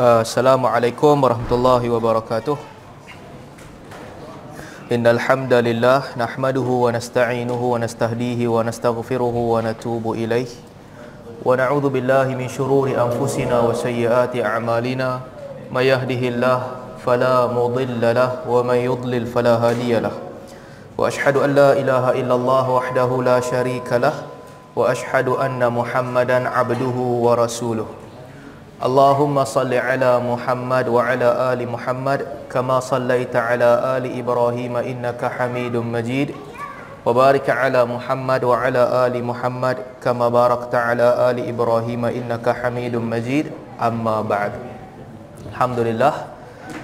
Assalamualaikum warahmatullahi wabarakatuh. Innal hamdalillah nahmaduhu wa nasta'inuhu wa nastahdihi wa nastaghfiruhu wa natubu ilaih. Wa na'udzu billahi min shururi anfusina wa sayyiati a'malina. May yahdihillahu fala mudilla lahu wa may yudlil fala hadiya lahu. Wa ashhadu an la ilaha illallah wahdahu la syarika lahu wa ashhadu anna Muhammadan 'abduhu wa rasuluhu. Allahumma salli ala Muhammad wa ala ali Muhammad kama sallaita ala ali Ibrahim innaka Hamidum Majid. Wa barik ala Muhammad wa ala ali Muhammad kama barakta ala ali Ibrahim innaka Hamidum Majid. Amma ba'd. Alhamdulillah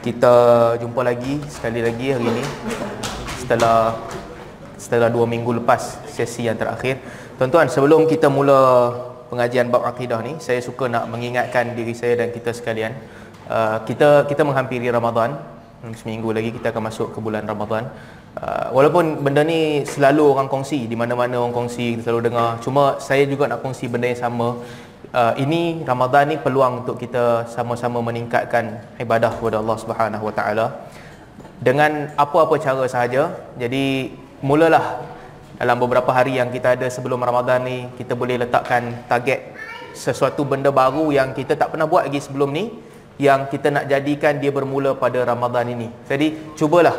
kita jumpa lagi sekali lagi hari ini setelah setelah dua minggu lepas sesi yang terakhir. Tuan-tuan sebelum kita mula pengajian bab akidah ni saya suka nak mengingatkan diri saya dan kita sekalian. Uh, kita kita menghampiri Ramadan. Hmm, seminggu lagi kita akan masuk ke bulan Ramadan. Uh, walaupun benda ni selalu orang kongsi di mana-mana orang kongsi kita selalu dengar. Cuma saya juga nak kongsi benda yang sama. Uh, ini Ramadan ni peluang untuk kita sama-sama meningkatkan ibadah kepada Allah Subhanahu Wa Taala. Dengan apa-apa cara sahaja jadi mulalah dalam beberapa hari yang kita ada sebelum Ramadan ni kita boleh letakkan target sesuatu benda baru yang kita tak pernah buat lagi sebelum ni yang kita nak jadikan dia bermula pada Ramadan ini. Jadi cubalah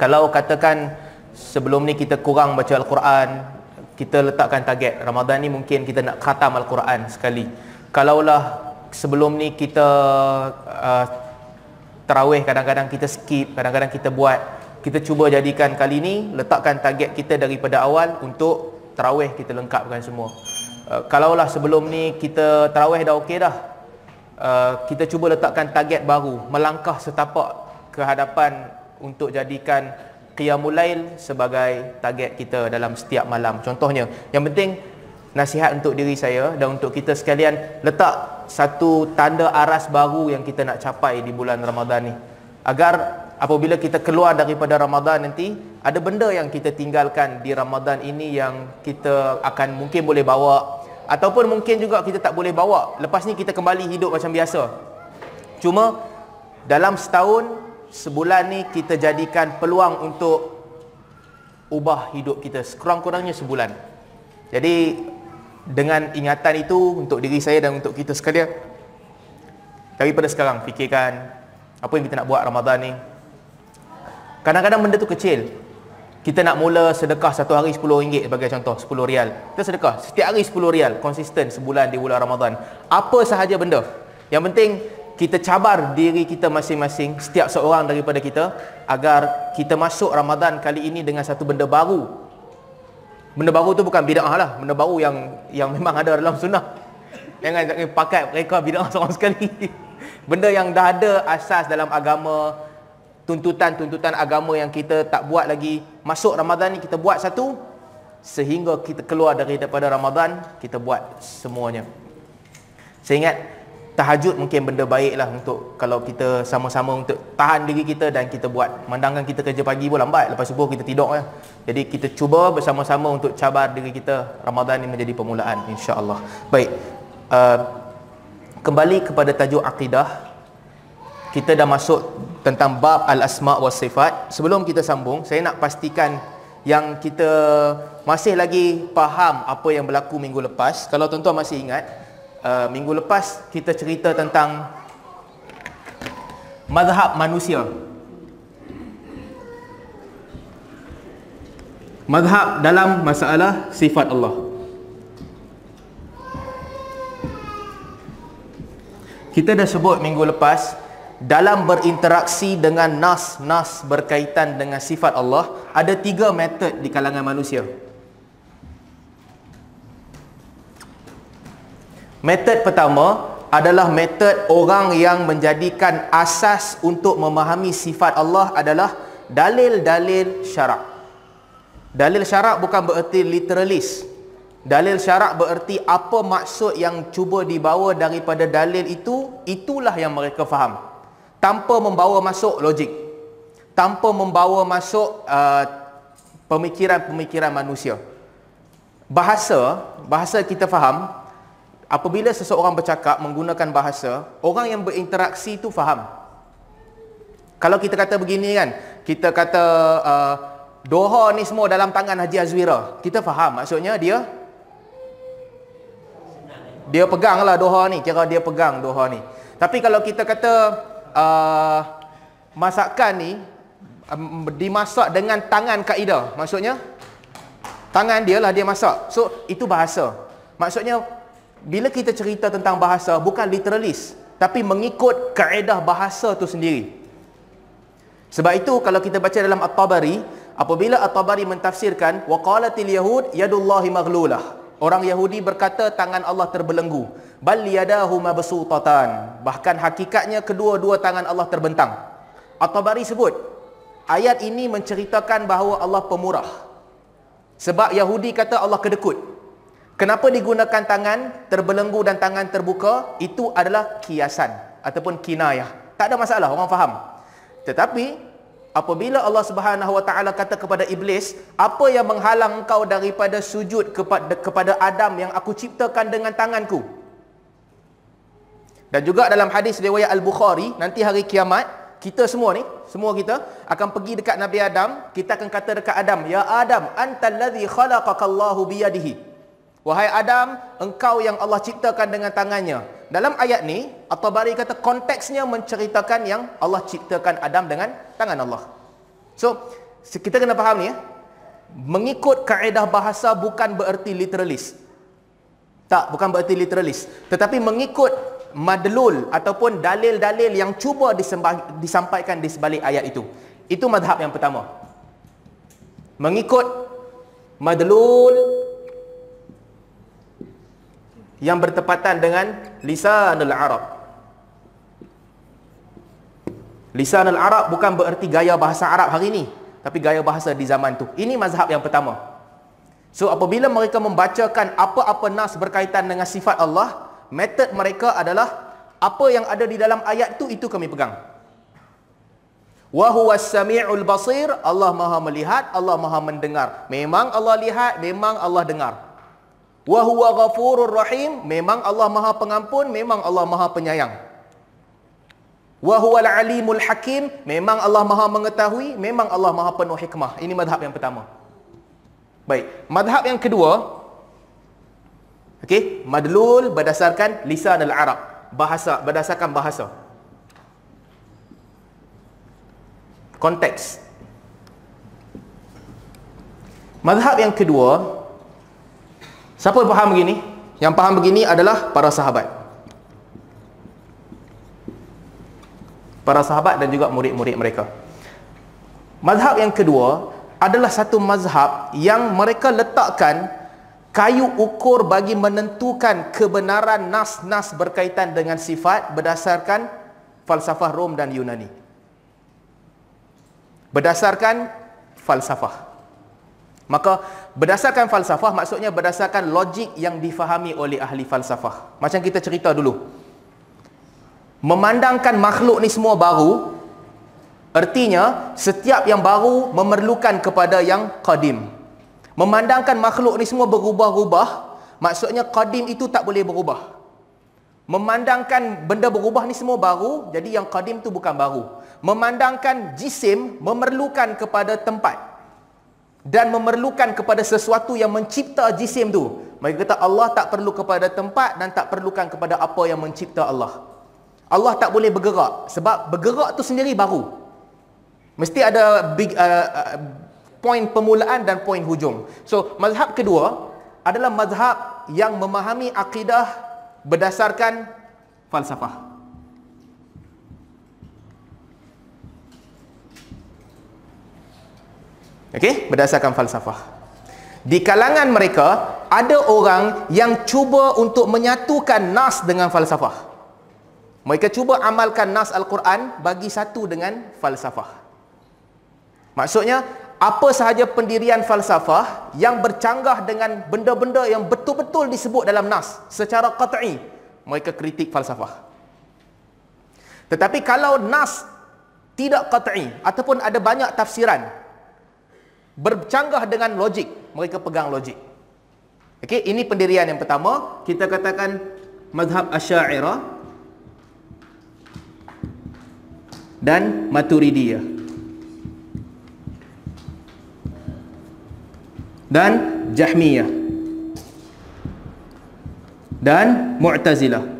kalau katakan sebelum ni kita kurang baca al-Quran, kita letakkan target Ramadan ni mungkin kita nak khatam al-Quran sekali. Kalaulah sebelum ni kita uh, tarawih kadang-kadang kita skip, kadang-kadang kita buat kita cuba jadikan kali ni letakkan target kita daripada awal untuk tarawih kita lengkapkan semua. Uh, kalaulah sebelum ni kita tarawih dah okey dah uh, kita cuba letakkan target baru melangkah setapak ke hadapan untuk jadikan qiyamul lail sebagai target kita dalam setiap malam. Contohnya yang penting nasihat untuk diri saya dan untuk kita sekalian letak satu tanda aras baru yang kita nak capai di bulan Ramadan ni. Agar apabila kita keluar daripada Ramadan nanti ada benda yang kita tinggalkan di Ramadan ini yang kita akan mungkin boleh bawa. Ataupun mungkin juga kita tak boleh bawa. Lepas ni kita kembali hidup macam biasa. Cuma dalam setahun sebulan ni kita jadikan peluang untuk ubah hidup kita sekurang-kurangnya sebulan. Jadi dengan ingatan itu untuk diri saya dan untuk kita sekalian daripada sekarang fikirkan apa yang kita nak buat Ramadan ni Kadang-kadang benda tu kecil. Kita nak mula sedekah satu hari 10 ringgit sebagai contoh, 10 rial. Kita sedekah setiap hari 10 rial, konsisten sebulan di bulan Ramadan. Apa sahaja benda. Yang penting kita cabar diri kita masing-masing, setiap seorang daripada kita agar kita masuk Ramadan kali ini dengan satu benda baru. Benda baru tu bukan bid'ah lah, benda baru yang yang memang ada dalam sunnah. Jangan pakai mereka bid'ah seorang sekali. Benda yang dah ada asas dalam agama, tuntutan-tuntutan agama yang kita tak buat lagi. Masuk Ramadan ni kita buat satu sehingga kita keluar daripada Ramadan kita buat semuanya. Saya ingat tahajud mungkin benda baik lah untuk kalau kita sama-sama untuk tahan diri kita dan kita buat. Mandangkan kita kerja pagi pun lambat lepas subuh kita tidur ya. jadi kita cuba bersama-sama untuk cabar diri kita. Ramadan ni menjadi permulaan insya-Allah. Baik. Uh, kembali kepada tajuk akidah kita dah masuk tentang bab al-asma wa sifat. Sebelum kita sambung, saya nak pastikan yang kita masih lagi faham apa yang berlaku minggu lepas. Kalau tuan-tuan masih ingat, uh, minggu lepas kita cerita tentang mazhab manusia. Mazhab dalam masalah sifat Allah. Kita dah sebut minggu lepas dalam berinteraksi dengan nas-nas berkaitan dengan sifat Allah ada tiga metod di kalangan manusia. Metod pertama adalah metod orang yang menjadikan asas untuk memahami sifat Allah adalah dalil-dalil syarak. Dalil syarak bukan bererti literalis. Dalil syarak bererti apa maksud yang cuba dibawa daripada dalil itu, itulah yang mereka faham tanpa membawa masuk logik tanpa membawa masuk uh, pemikiran-pemikiran manusia bahasa bahasa kita faham apabila seseorang bercakap menggunakan bahasa, orang yang berinteraksi itu faham. Kalau kita kata begini kan, kita kata uh, doha ni semua dalam tangan Haji Azwira. Kita faham maksudnya dia dia pegang lah doha ni, kira dia pegang doha ni. Tapi kalau kita kata uh, masakan ni um, dimasak dengan tangan kaedah, maksudnya tangan dia lah dia masak. So itu bahasa. Maksudnya bila kita cerita tentang bahasa bukan literalis tapi mengikut kaedah bahasa tu sendiri. Sebab itu kalau kita baca dalam At-Tabari, apabila At-Tabari mentafsirkan waqalatil yahud yadullahi maghlulah. Orang Yahudi berkata tangan Allah terbelenggu. Bal yadahu mabsutatan. Bahkan hakikatnya kedua-dua tangan Allah terbentang. At-Tabari sebut ayat ini menceritakan bahawa Allah pemurah. Sebab Yahudi kata Allah kedekut. Kenapa digunakan tangan terbelenggu dan tangan terbuka? Itu adalah kiasan ataupun kinayah. Tak ada masalah, orang faham. Tetapi apabila Allah Subhanahu Wa Taala kata kepada iblis, apa yang menghalang engkau daripada sujud kepada kepada Adam yang aku ciptakan dengan tanganku? Dan juga dalam hadis riwayat Al-Bukhari, nanti hari kiamat, kita semua ni, semua kita akan pergi dekat Nabi Adam, kita akan kata dekat Adam, "Ya Adam, antal ladzi khalaqakallahu biyadihi." Wahai Adam, engkau yang Allah ciptakan dengan tangannya. Dalam ayat ni, At-Tabari kata konteksnya menceritakan yang Allah ciptakan Adam dengan tangan Allah. So, kita kena faham ni ya. Mengikut kaedah bahasa bukan bererti literalis. Tak, bukan bererti literalis. Tetapi mengikut madlul ataupun dalil-dalil yang cuba disampaikan di sebalik ayat itu. Itu madhab yang pertama. Mengikut madlul yang bertepatan dengan lisanul Arab. Lisanul Arab bukan bererti gaya bahasa Arab hari ini, tapi gaya bahasa di zaman tu. Ini mazhab yang pertama. So apabila mereka membacakan apa-apa nas berkaitan dengan sifat Allah, metod mereka adalah apa yang ada di dalam ayat tu itu kami pegang. Wa huwas samiul basir, Allah Maha melihat, Allah Maha mendengar. Memang Allah lihat, memang Allah dengar. Wa huwa ghafurur rahim, memang Allah Maha Pengampun, memang Allah Maha Penyayang. Wa huwal alimul hakim, memang Allah Maha mengetahui, memang Allah Maha penuh hikmah. Ini madhab yang pertama. Baik, madhab yang kedua Okey, madlul berdasarkan lisan al-Arab, bahasa berdasarkan bahasa. Konteks. Madhab yang kedua Siapa faham begini? Yang faham begini adalah para sahabat. Para sahabat dan juga murid-murid mereka. Mazhab yang kedua adalah satu mazhab yang mereka letakkan kayu ukur bagi menentukan kebenaran nas-nas berkaitan dengan sifat berdasarkan falsafah Rom dan Yunani. Berdasarkan falsafah. Maka berdasarkan falsafah maksudnya berdasarkan logik yang difahami oleh ahli falsafah. Macam kita cerita dulu. Memandangkan makhluk ni semua baru artinya setiap yang baru memerlukan kepada yang qadim. Memandangkan makhluk ni semua berubah-ubah maksudnya qadim itu tak boleh berubah. Memandangkan benda berubah ni semua baru jadi yang qadim tu bukan baru. Memandangkan jisim memerlukan kepada tempat dan memerlukan kepada sesuatu yang mencipta jisim tu. Mereka kata Allah tak perlu kepada tempat dan tak perlukan kepada apa yang mencipta Allah. Allah tak boleh bergerak sebab bergerak tu sendiri baru. Mesti ada big uh, uh, point permulaan dan point hujung. So, mazhab kedua adalah mazhab yang memahami akidah berdasarkan falsafah. Okey, berdasarkan falsafah. Di kalangan mereka ada orang yang cuba untuk menyatukan nas dengan falsafah. Mereka cuba amalkan nas Al-Quran bagi satu dengan falsafah. Maksudnya, apa sahaja pendirian falsafah yang bercanggah dengan benda-benda yang betul-betul disebut dalam nas secara qat'i, mereka kritik falsafah. Tetapi kalau nas tidak qat'i ataupun ada banyak tafsiran, bercanggah dengan logik mereka pegang logik okey ini pendirian yang pertama kita katakan mazhab Asy'ariyah dan Maturidiyah. Dan Jahmiyah. Dan Mu'tazilah.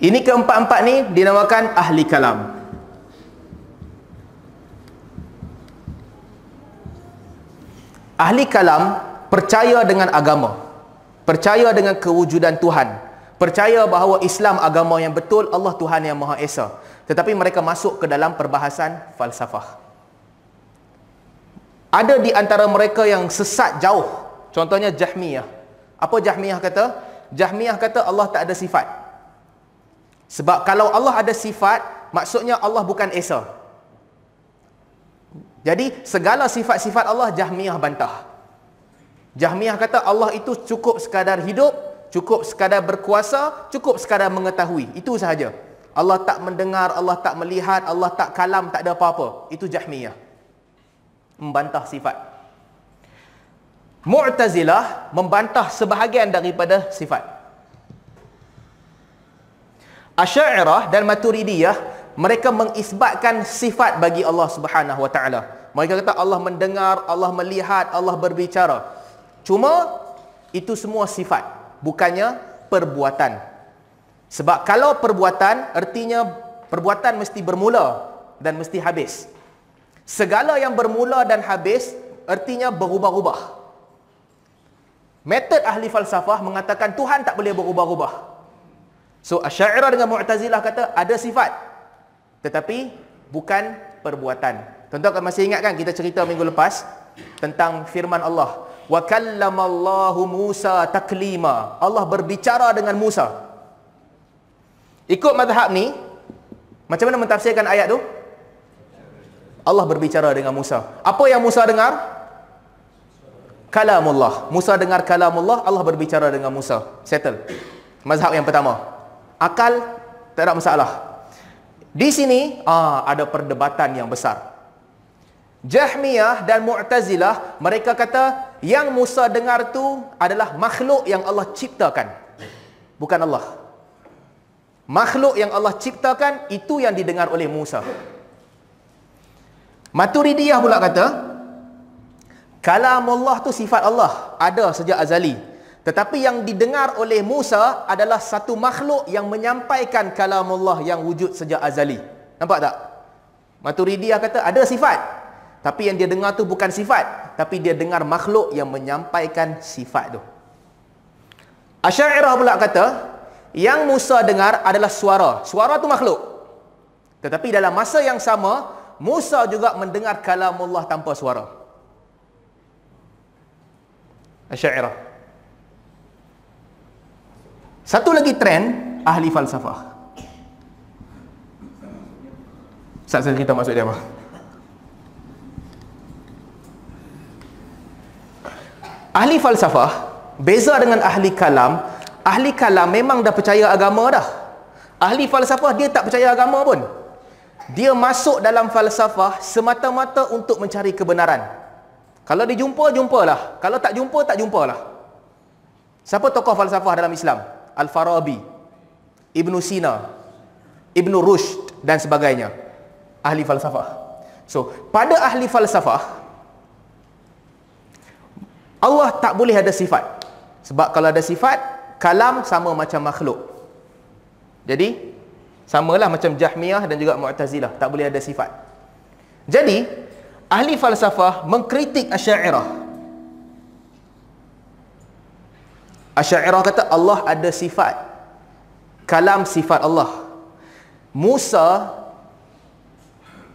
Ini keempat-empat ni dinamakan ahli kalam. Ahli kalam percaya dengan agama. Percaya dengan kewujudan Tuhan. Percaya bahawa Islam agama yang betul, Allah Tuhan yang Maha Esa. Tetapi mereka masuk ke dalam perbahasan falsafah. Ada di antara mereka yang sesat jauh. Contohnya Jahmiyah. Apa Jahmiyah kata? Jahmiyah kata Allah tak ada sifat. Sebab kalau Allah ada sifat, maksudnya Allah bukan Esa. Jadi segala sifat-sifat Allah Jahmiyah bantah. Jahmiyah kata Allah itu cukup sekadar hidup, cukup sekadar berkuasa, cukup sekadar mengetahui. Itu sahaja. Allah tak mendengar, Allah tak melihat, Allah tak kalam, tak ada apa-apa. Itu Jahmiyah. Membantah sifat. Mu'tazilah membantah sebahagian daripada sifat. Asy'ariyah dan Maturidiyah mereka mengisbatkan sifat bagi Allah Subhanahu wa taala. Mereka kata Allah mendengar, Allah melihat, Allah berbicara. Cuma itu semua sifat, bukannya perbuatan. Sebab kalau perbuatan artinya perbuatan mesti bermula dan mesti habis. Segala yang bermula dan habis artinya berubah-ubah. Metod ahli falsafah mengatakan Tuhan tak boleh berubah-ubah. So Asy'ariyah dengan Mu'tazilah kata ada sifat tetapi bukan perbuatan. Tuan-tuan kan masih ingat kan kita cerita minggu lepas tentang firman Allah. Wa kallamallahu Musa taklima. Allah berbicara dengan Musa. Ikut mazhab ni, macam mana mentafsirkan ayat tu? Allah berbicara dengan Musa. Apa yang Musa dengar? Kalamullah. Musa dengar kalamullah, Allah berbicara dengan Musa. Settle. Mazhab yang pertama. Akal tak ada masalah. Di sini ah, ada perdebatan yang besar. Jahmiyah dan Mu'tazilah mereka kata yang Musa dengar tu adalah makhluk yang Allah ciptakan. Bukan Allah. Makhluk yang Allah ciptakan itu yang didengar oleh Musa. Maturidiyah pula kata kalamullah tu sifat Allah, ada sejak azali. Tetapi yang didengar oleh Musa adalah satu makhluk yang menyampaikan kalamullah yang wujud sejak azali. Nampak tak? Maturidiyah kata ada sifat. Tapi yang dia dengar tu bukan sifat. Tapi dia dengar makhluk yang menyampaikan sifat tu. Asy'ariyah pula kata, yang Musa dengar adalah suara. Suara tu makhluk. Tetapi dalam masa yang sama, Musa juga mendengar kalamullah tanpa suara. Asy'ariyah. Satu lagi trend ahli falsafah. Ustaz saya cerita maksud dia apa? Ahli falsafah beza dengan ahli kalam, ahli kalam memang dah percaya agama dah. Ahli falsafah dia tak percaya agama pun. Dia masuk dalam falsafah semata-mata untuk mencari kebenaran. Kalau dijumpa, jumpalah. Kalau tak jumpa, tak jumpalah. Siapa tokoh falsafah dalam Islam? Al-Farabi, Ibn Sina, Ibn Rushd dan sebagainya. Ahli falsafah. So, pada ahli falsafah, Allah tak boleh ada sifat. Sebab kalau ada sifat, kalam sama macam makhluk. Jadi, samalah macam Jahmiyah dan juga Mu'tazilah. Tak boleh ada sifat. Jadi, ahli falsafah mengkritik Asy'ariyah Asy'ariyah kata Allah ada sifat. Kalam sifat Allah. Musa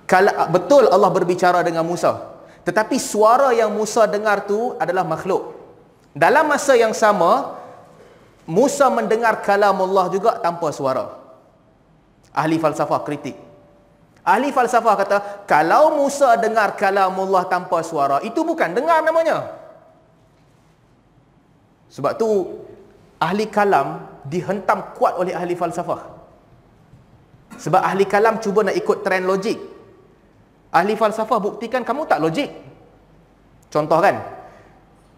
kala, betul Allah berbicara dengan Musa. Tetapi suara yang Musa dengar tu adalah makhluk. Dalam masa yang sama Musa mendengar kalam Allah juga tanpa suara. Ahli falsafah kritik. Ahli falsafah kata, kalau Musa dengar kalam Allah tanpa suara, itu bukan dengar namanya. Sebab tu ahli kalam dihentam kuat oleh ahli falsafah. Sebab ahli kalam cuba nak ikut trend logik. Ahli falsafah buktikan kamu tak logik. Contoh kan?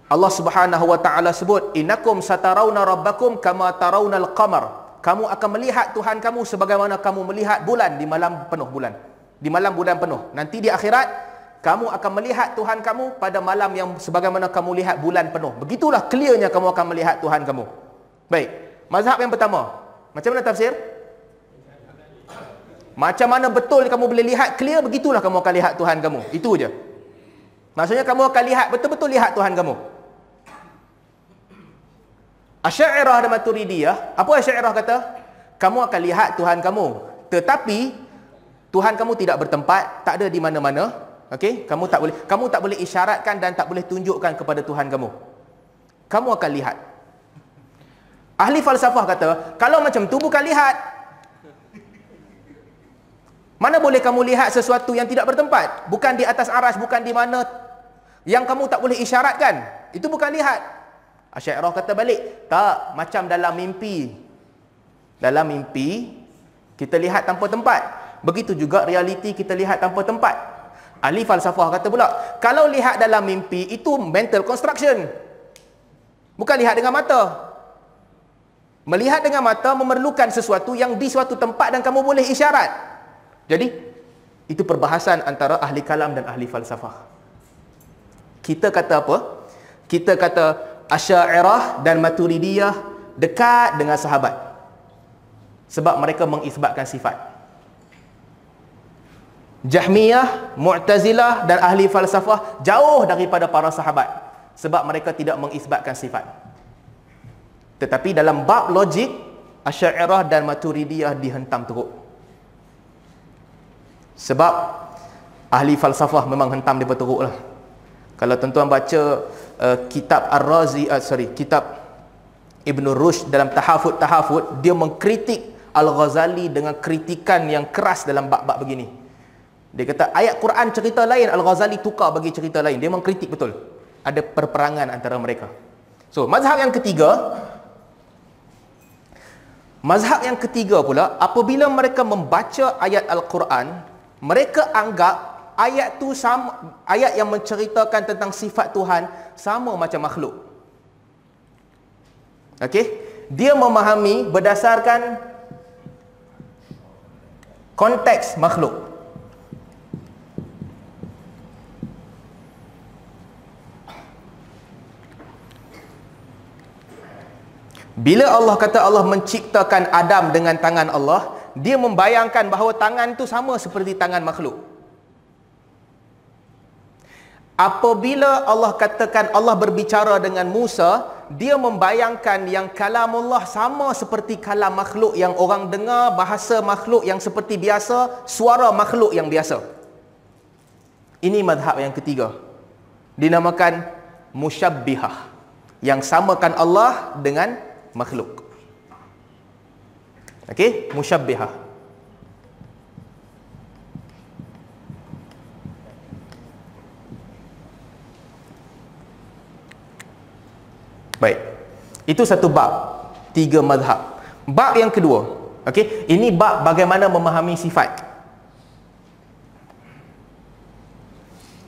Allah Subhanahu wa taala sebut innakum satarawna rabbakum kama tarawnal qamar. Kamu akan melihat Tuhan kamu sebagaimana kamu melihat bulan di malam penuh bulan. Di malam bulan penuh. Nanti di akhirat kamu akan melihat Tuhan kamu pada malam yang sebagaimana kamu lihat bulan penuh. Begitulah clearnya kamu akan melihat Tuhan kamu. Baik. Mazhab yang pertama. Macam mana tafsir? Macam mana betul kamu boleh lihat clear begitulah kamu akan lihat Tuhan kamu. Itu je. Maksudnya kamu akan lihat betul-betul lihat Tuhan kamu. Asy'ariyah dan Maturidiyah, apa Asy'ariyah kata? Kamu akan lihat Tuhan kamu, tetapi Tuhan kamu tidak bertempat, tak ada di mana-mana. Okey, kamu tak boleh kamu tak boleh isyaratkan dan tak boleh tunjukkan kepada Tuhan kamu. Kamu akan lihat. Ahli falsafah kata, kalau macam tu bukan lihat. Mana boleh kamu lihat sesuatu yang tidak bertempat? Bukan di atas aras, bukan di mana yang kamu tak boleh isyaratkan. Itu bukan lihat. Asy'ariyah kata balik, tak macam dalam mimpi. Dalam mimpi kita lihat tanpa tempat. Begitu juga realiti kita lihat tanpa tempat. Ahli falsafah kata pula, kalau lihat dalam mimpi itu mental construction. Bukan lihat dengan mata. Melihat dengan mata memerlukan sesuatu yang di suatu tempat dan kamu boleh isyarat. Jadi, itu perbahasan antara ahli kalam dan ahli falsafah. Kita kata apa? Kita kata Asy'ariyah dan Maturidiyah dekat dengan sahabat. Sebab mereka mengisbatkan sifat. Jahmiyah, Mu'tazilah dan ahli falsafah jauh daripada para sahabat sebab mereka tidak mengisbatkan sifat. Tetapi dalam bab logik, Asy'ariyah dan Maturidiyah dihentam teruk. Sebab ahli falsafah memang hentam dia teruk lah. Kalau tuan-tuan baca uh, kitab Ar-Razi, uh, sorry, kitab Ibn Rushd dalam Tahafud, dia mengkritik Al-Ghazali dengan kritikan yang keras dalam bab-bab begini. Dia kata ayat Quran cerita lain, Al-Ghazali tukar bagi cerita lain. Dia mengkritik betul. Ada perperangan antara mereka. So, mazhab yang ketiga, mazhab yang ketiga pula, apabila mereka membaca ayat Al-Quran, mereka anggap ayat tu sama ayat yang menceritakan tentang sifat Tuhan sama macam makhluk. Okey? Dia memahami berdasarkan konteks makhluk. Bila Allah kata Allah menciptakan Adam dengan tangan Allah, dia membayangkan bahawa tangan itu sama seperti tangan makhluk. Apabila Allah katakan Allah berbicara dengan Musa, dia membayangkan yang kalamullah sama seperti kalam makhluk yang orang dengar, bahasa makhluk yang seperti biasa, suara makhluk yang biasa. Ini madhab yang ketiga. Dinamakan musyabbihah. Yang samakan Allah dengan makhluk. Okey, musyabbihah. Baik. Itu satu bab. Tiga mazhab. Bab yang kedua. Okey, ini bab bagaimana memahami sifat.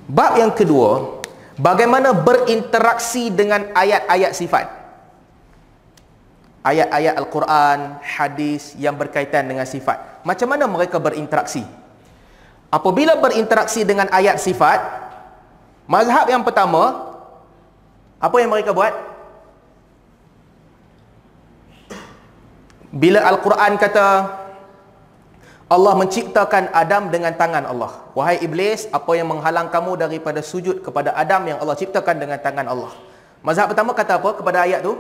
Bab yang kedua, bagaimana berinteraksi dengan ayat-ayat sifat. Ayat-ayat Al-Quran, hadis yang berkaitan dengan sifat. Macam mana mereka berinteraksi? Apabila berinteraksi dengan ayat sifat, mazhab yang pertama, apa yang mereka buat? Bila Al-Quran kata Allah menciptakan Adam dengan tangan Allah. Wahai iblis, apa yang menghalang kamu daripada sujud kepada Adam yang Allah ciptakan dengan tangan Allah? Mazhab pertama kata apa kepada ayat tu?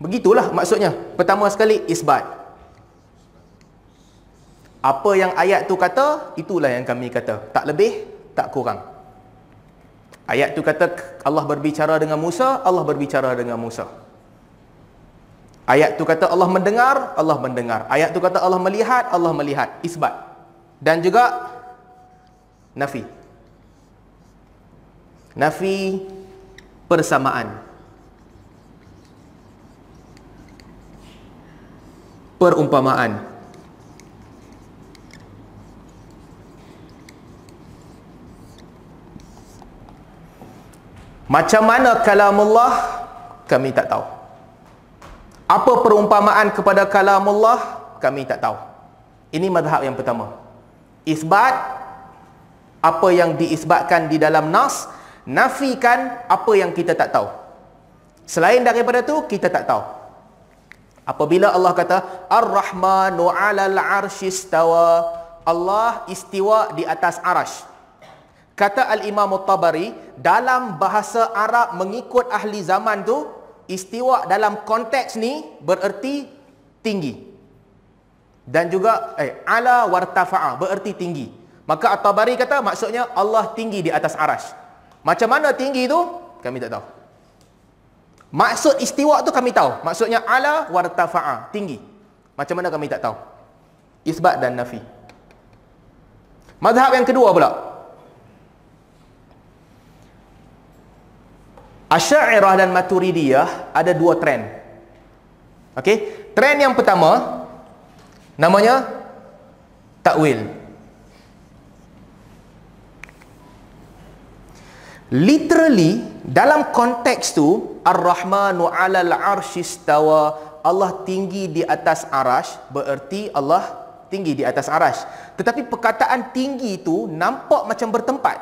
Begitulah maksudnya. Pertama sekali isbat. Apa yang ayat tu kata, itulah yang kami kata. Tak lebih, tak kurang. Ayat tu kata Allah berbicara dengan Musa, Allah berbicara dengan Musa. Ayat tu kata Allah mendengar, Allah mendengar. Ayat tu kata Allah melihat, Allah melihat. Isbat. Dan juga nafi. Nafi persamaan. Perumpamaan. Macam mana kalamullah kami tak tahu. Apa perumpamaan kepada kalamullah kami tak tahu. Ini mazhab yang pertama. Isbat apa yang diisbatkan di dalam nas, nafikan apa yang kita tak tahu. Selain daripada tu kita tak tahu. Apabila Allah kata Ar-Rahmanu 'alal 'arsy istawa, Allah istiwa di atas arash. Kata Al-Imam Tabari, dalam bahasa Arab mengikut ahli zaman tu, istiwa dalam konteks ni bererti tinggi. Dan juga eh ala wartafa'a bererti tinggi. Maka At-Tabari kata maksudnya Allah tinggi di atas arash. Macam mana tinggi tu? Kami tak tahu. Maksud istiwa tu kami tahu. Maksudnya ala wartafa'a, tinggi. Macam mana kami tak tahu? Isbat dan nafi. Mazhab yang kedua pula. Asy'ariyah dan Maturidiyah ada dua trend. Okey, trend yang pertama namanya takwil. Literally dalam konteks tu Ar-Rahmanu 'alal 'arsy istawa Allah tinggi di atas arash bererti Allah tinggi di atas arash. Tetapi perkataan tinggi itu nampak macam bertempat.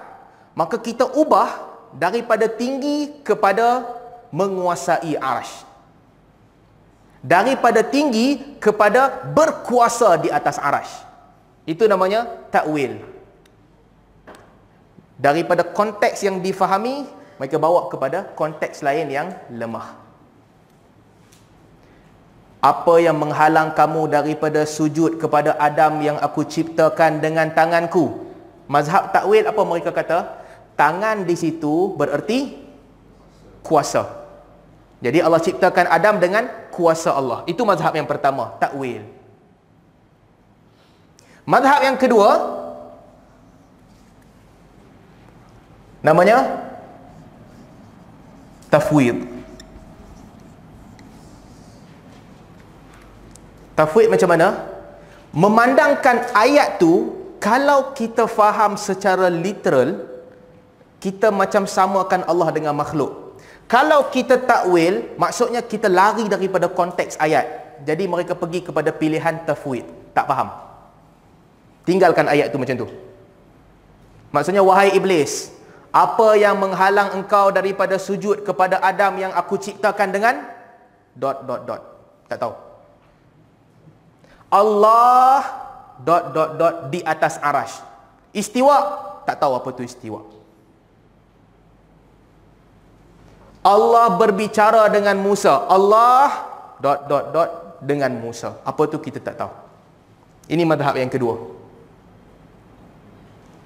Maka kita ubah daripada tinggi kepada menguasai arash. Daripada tinggi kepada berkuasa di atas arash. Itu namanya takwil daripada konteks yang difahami mereka bawa kepada konteks lain yang lemah. Apa yang menghalang kamu daripada sujud kepada Adam yang aku ciptakan dengan tanganku? Mazhab takwil apa mereka kata? Tangan di situ bererti kuasa. Jadi Allah ciptakan Adam dengan kuasa Allah. Itu mazhab yang pertama takwil. Mazhab yang kedua Namanya tafwid. Tafwid macam mana? Memandangkan ayat tu kalau kita faham secara literal kita macam samakan Allah dengan makhluk. Kalau kita takwil, maksudnya kita lari daripada konteks ayat. Jadi mereka pergi kepada pilihan tafwid. Tak faham. Tinggalkan ayat tu macam tu. Maksudnya wahai iblis, apa yang menghalang engkau daripada sujud kepada Adam yang aku ciptakan dengan dot dot dot. Tak tahu. Allah dot dot dot di atas arash. Istiwa tak tahu apa tu istiwa. Allah berbicara dengan Musa. Allah dot dot dot dengan Musa. Apa tu kita tak tahu. Ini madhab yang kedua.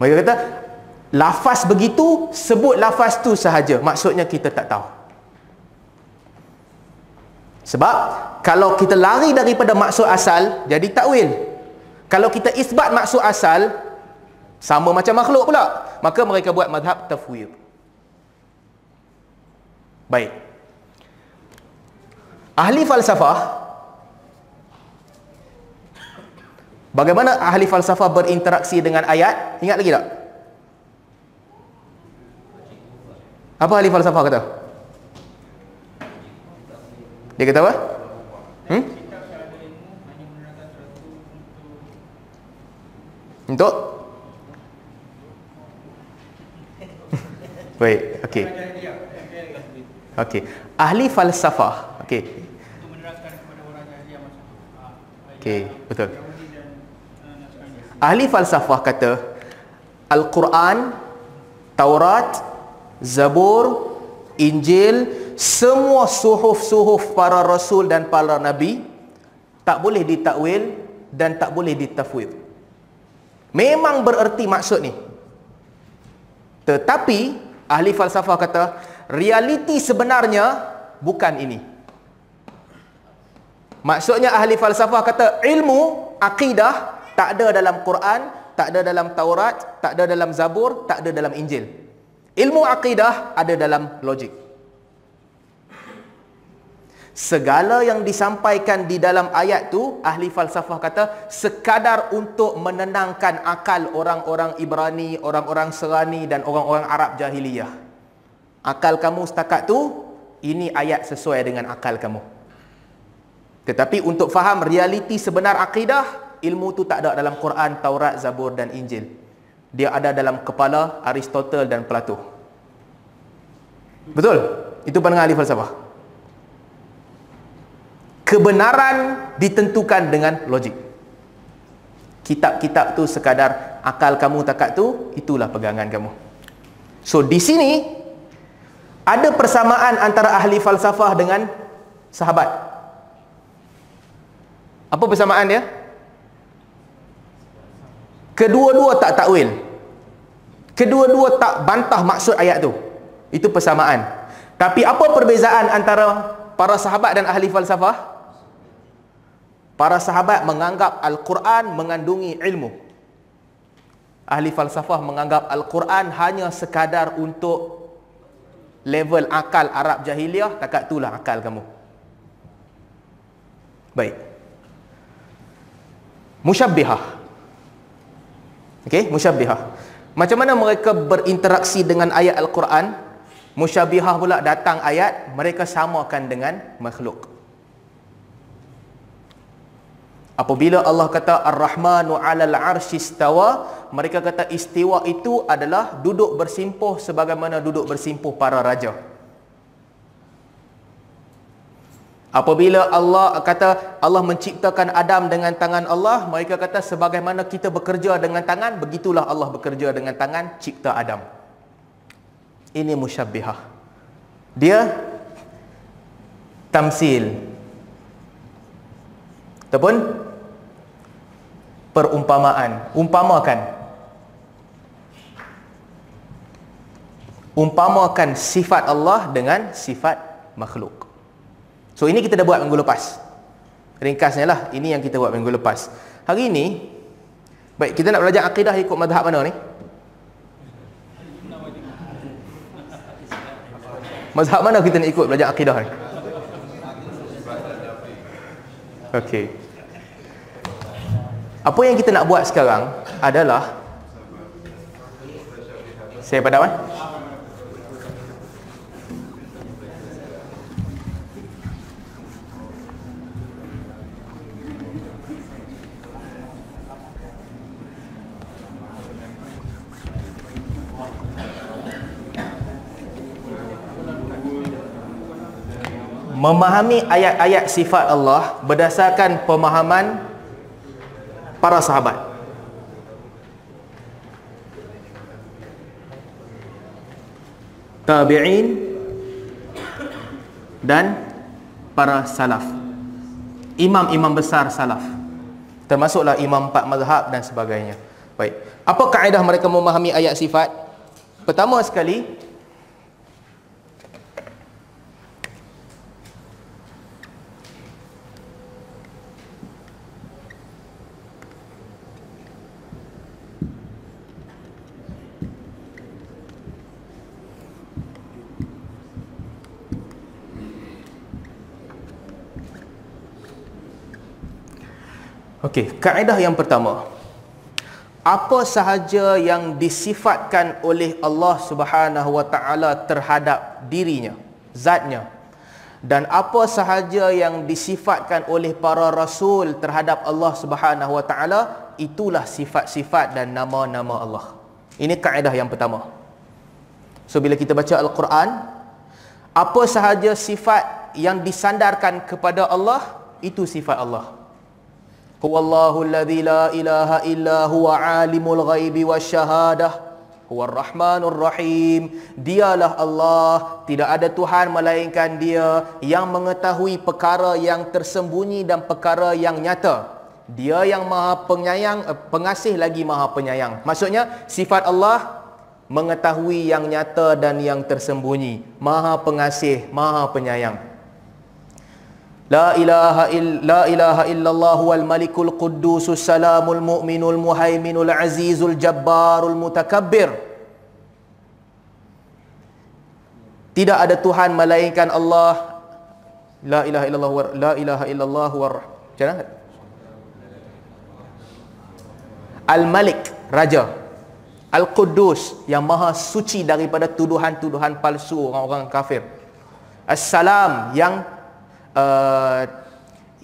Mereka kata Lafaz begitu, sebut lafaz tu sahaja. Maksudnya kita tak tahu. Sebab kalau kita lari daripada maksud asal, jadi takwil. Kalau kita isbat maksud asal, sama macam makhluk pula. Maka mereka buat madhab tafwid. Baik. Ahli falsafah Bagaimana ahli falsafah berinteraksi dengan ayat? Ingat lagi tak? Apa ahli falsafah kata? Dia kata apa? Hmm? Untuk? Baik, okey. Okey. Ahli falsafah, okey. Okey, betul. Ahli falsafah kata Al-Quran, Taurat, Zabur, Injil, semua suhuf-suhuf para rasul dan para nabi tak boleh ditakwil dan tak boleh ditafwid. Memang bererti maksud ni. Tetapi ahli falsafah kata realiti sebenarnya bukan ini. Maksudnya ahli falsafah kata ilmu akidah tak ada dalam Quran, tak ada dalam Taurat, tak ada dalam Zabur, tak ada dalam Injil. Ilmu akidah ada dalam logik. Segala yang disampaikan di dalam ayat tu ahli falsafah kata sekadar untuk menenangkan akal orang-orang Ibrani, orang-orang Serani dan orang-orang Arab jahiliyah. Akal kamu setakat tu, ini ayat sesuai dengan akal kamu. Tetapi untuk faham realiti sebenar akidah, ilmu tu tak ada dalam Quran, Taurat, Zabur dan Injil. Dia ada dalam kepala Aristotle dan Plato. Betul? Itu pandangan ahli falsafah. Kebenaran ditentukan dengan logik. Kitab-kitab tu sekadar akal kamu takat tu, itulah pegangan kamu. So di sini ada persamaan antara ahli falsafah dengan sahabat. Apa persamaan dia? Kedua-dua tak takwil. Kedua-dua tak bantah maksud ayat tu. Itu persamaan. Tapi apa perbezaan antara para sahabat dan ahli falsafah? Para sahabat menganggap Al-Quran mengandungi ilmu. Ahli falsafah menganggap Al-Quran hanya sekadar untuk level akal Arab jahiliah takat itulah akal kamu baik musyabbihah okey musyabbihah. Macam mana mereka berinteraksi dengan ayat al-Quran? Musyabbihah pula datang ayat mereka samakan dengan makhluk. Apabila Allah kata Ar-Rahmanu 'alal 'arsy istawa, mereka kata istiwa itu adalah duduk bersimpuh sebagaimana duduk bersimpuh para raja. Apabila Allah kata Allah menciptakan Adam dengan tangan Allah, mereka kata sebagaimana kita bekerja dengan tangan, begitulah Allah bekerja dengan tangan cipta Adam. Ini musyabbihah. Dia tamsil, ataupun perumpamaan umpamakan umpamakan sifat Allah dengan sifat makhluk so ini kita dah buat minggu lepas ringkasnya lah ini yang kita buat minggu lepas hari ini baik kita nak belajar akidah ikut madhab mana ni mazhab mana kita nak ikut belajar akidah ni Okey. Apa yang kita nak buat sekarang adalah saya padam eh? Memahami ayat-ayat sifat Allah berdasarkan pemahaman para sahabat. Tabi'in dan para salaf. Imam-imam besar salaf. Termasuklah imam empat mazhab dan sebagainya. Baik. Apa kaedah mereka memahami ayat sifat? Pertama sekali, Okey, kaedah yang pertama. Apa sahaja yang disifatkan oleh Allah Subhanahu Wa Taala terhadap dirinya, zatnya dan apa sahaja yang disifatkan oleh para rasul terhadap Allah Subhanahu Wa Taala itulah sifat-sifat dan nama-nama Allah. Ini kaedah yang pertama. So bila kita baca Al-Quran, apa sahaja sifat yang disandarkan kepada Allah itu sifat Allah. Huwallahu alladhi la ilaha illa huwa alimul ghaibi wasyahadah Huwa rahmanur rahim Dialah Allah. Tidak ada Tuhan melainkan dia Yang mengetahui perkara yang tersembunyi dan perkara yang nyata. Dia yang maha penyayang eh, Pengasih lagi maha penyayang. Maksudnya sifat Allah Mengetahui yang nyata dan yang tersembunyi. Maha pengasih, maha penyayang La ilaha il la ilaha illallah wal malikul القدوس salamul mu'minul muhaiminul azizul jabbarul mutakabbir. Tidak ada Tuhan melainkan Allah. La ilaha illallah war la ilaha illallah war. Macam mana? Al-Malik, raja. Al-Quddus, yang maha suci daripada tuduhan-tuduhan palsu orang-orang kafir. Assalam, yang uh,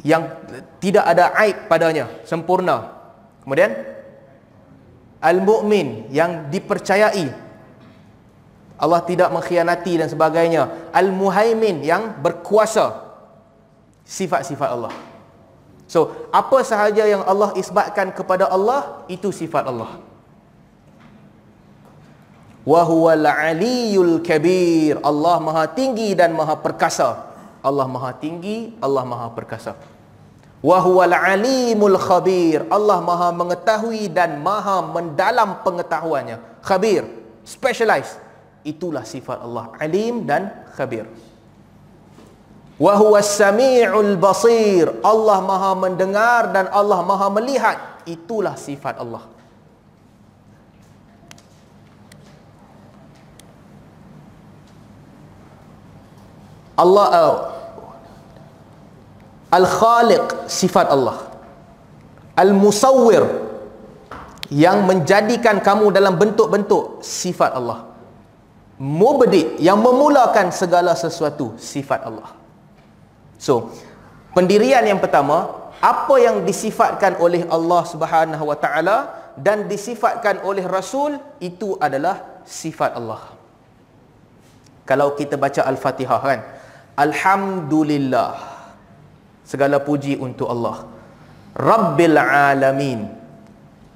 yang tidak ada aib padanya, sempurna. Kemudian Al-Mu'min yang dipercayai. Allah tidak mengkhianati dan sebagainya. Al-Muhaimin yang berkuasa. Sifat-sifat Allah. So, apa sahaja yang Allah isbatkan kepada Allah, itu sifat Allah wa huwal aliyul kabir Allah maha tinggi dan maha perkasa Allah maha tinggi Allah maha perkasa. Wa huwal alimul khabir. Allah maha mengetahui dan maha mendalam pengetahuannya. Khabir specialized. Itulah sifat Allah alim dan khabir. Wa huwas samiul basir. Allah maha mendengar dan Allah maha melihat. Itulah sifat Allah. Allah uh, Al-Khaliq sifat Allah. Al-Musawwir yang menjadikan kamu dalam bentuk-bentuk sifat Allah. Mubdi yang memulakan segala sesuatu sifat Allah. So pendirian yang pertama apa yang disifatkan oleh Allah Subhanahu wa taala dan disifatkan oleh Rasul itu adalah sifat Allah. Kalau kita baca Al-Fatihah kan Alhamdulillah Segala puji untuk Allah. Rabbil Alamin.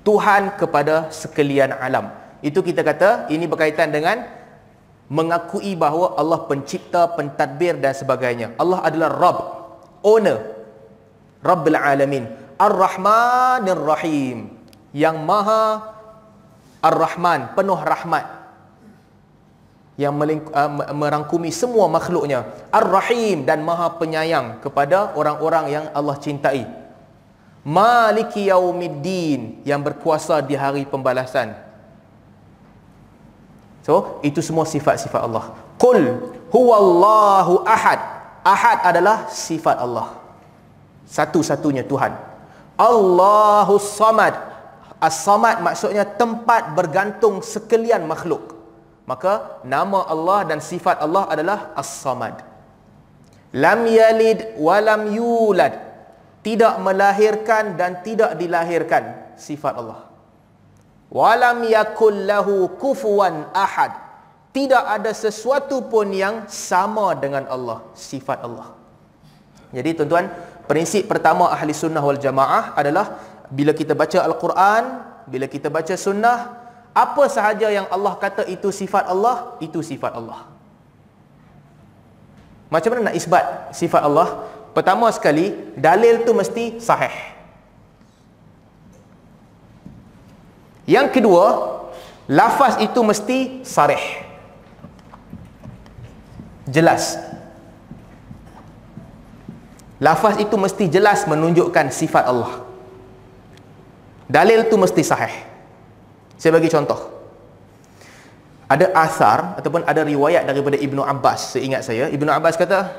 Tuhan kepada sekalian alam. Itu kita kata ini berkaitan dengan Mengakui bahawa Allah pencipta, pentadbir dan sebagainya. Allah adalah Rabb Owner. Rabbil Alamin. Ar-Rahmanir Rahim. Yang maha Ar-Rahman Penuh rahmat yang uh, merangkumi semua makhluknya. Ar-Rahim dan Maha Penyayang kepada orang-orang yang Allah cintai. Maliki Yaumiddin yang berkuasa di hari pembalasan. So, itu semua sifat-sifat Allah. Qul huwallahu ahad. Ahad adalah sifat Allah. Satu-satunya Tuhan. Allahu samad. As-samad maksudnya tempat bergantung sekalian makhluk Maka nama Allah dan sifat Allah adalah As-Samad. Lam yalid wa lam yulad. Tidak melahirkan dan tidak dilahirkan sifat Allah. Wa lam yakul lahu kufuwan ahad. Tidak ada sesuatu pun yang sama dengan Allah, sifat Allah. Jadi tuan-tuan, prinsip pertama ahli sunnah wal jamaah adalah bila kita baca Al-Quran, bila kita baca sunnah, apa sahaja yang Allah kata itu sifat Allah, itu sifat Allah. Macam mana nak isbat sifat Allah? Pertama sekali, dalil tu mesti sahih. Yang kedua, lafaz itu mesti sarih. Jelas. Lafaz itu mesti jelas menunjukkan sifat Allah. Dalil tu mesti sahih. Saya bagi contoh. Ada asar ataupun ada riwayat daripada Ibnu Abbas, seingat saya. Ibnu Abbas kata,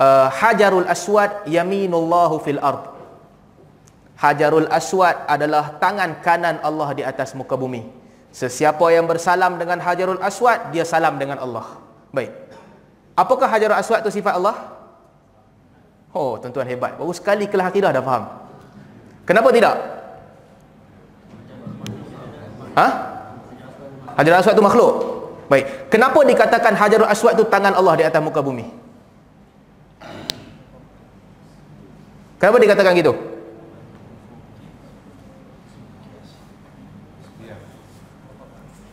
uh, Hajarul Aswad yaminullahu fil ard. Hajarul Aswad adalah tangan kanan Allah di atas muka bumi. Sesiapa yang bersalam dengan Hajarul Aswad, dia salam dengan Allah. Baik. Apakah Hajarul Aswad itu sifat Allah? Oh, tuan-tuan hebat. Baru sekali kelas akidah dah faham. Kenapa tidak? Ha? Hajarul Aswad itu makhluk. Baik. Kenapa dikatakan Hajarul Aswad itu tangan Allah di atas muka bumi? Kenapa dikatakan gitu?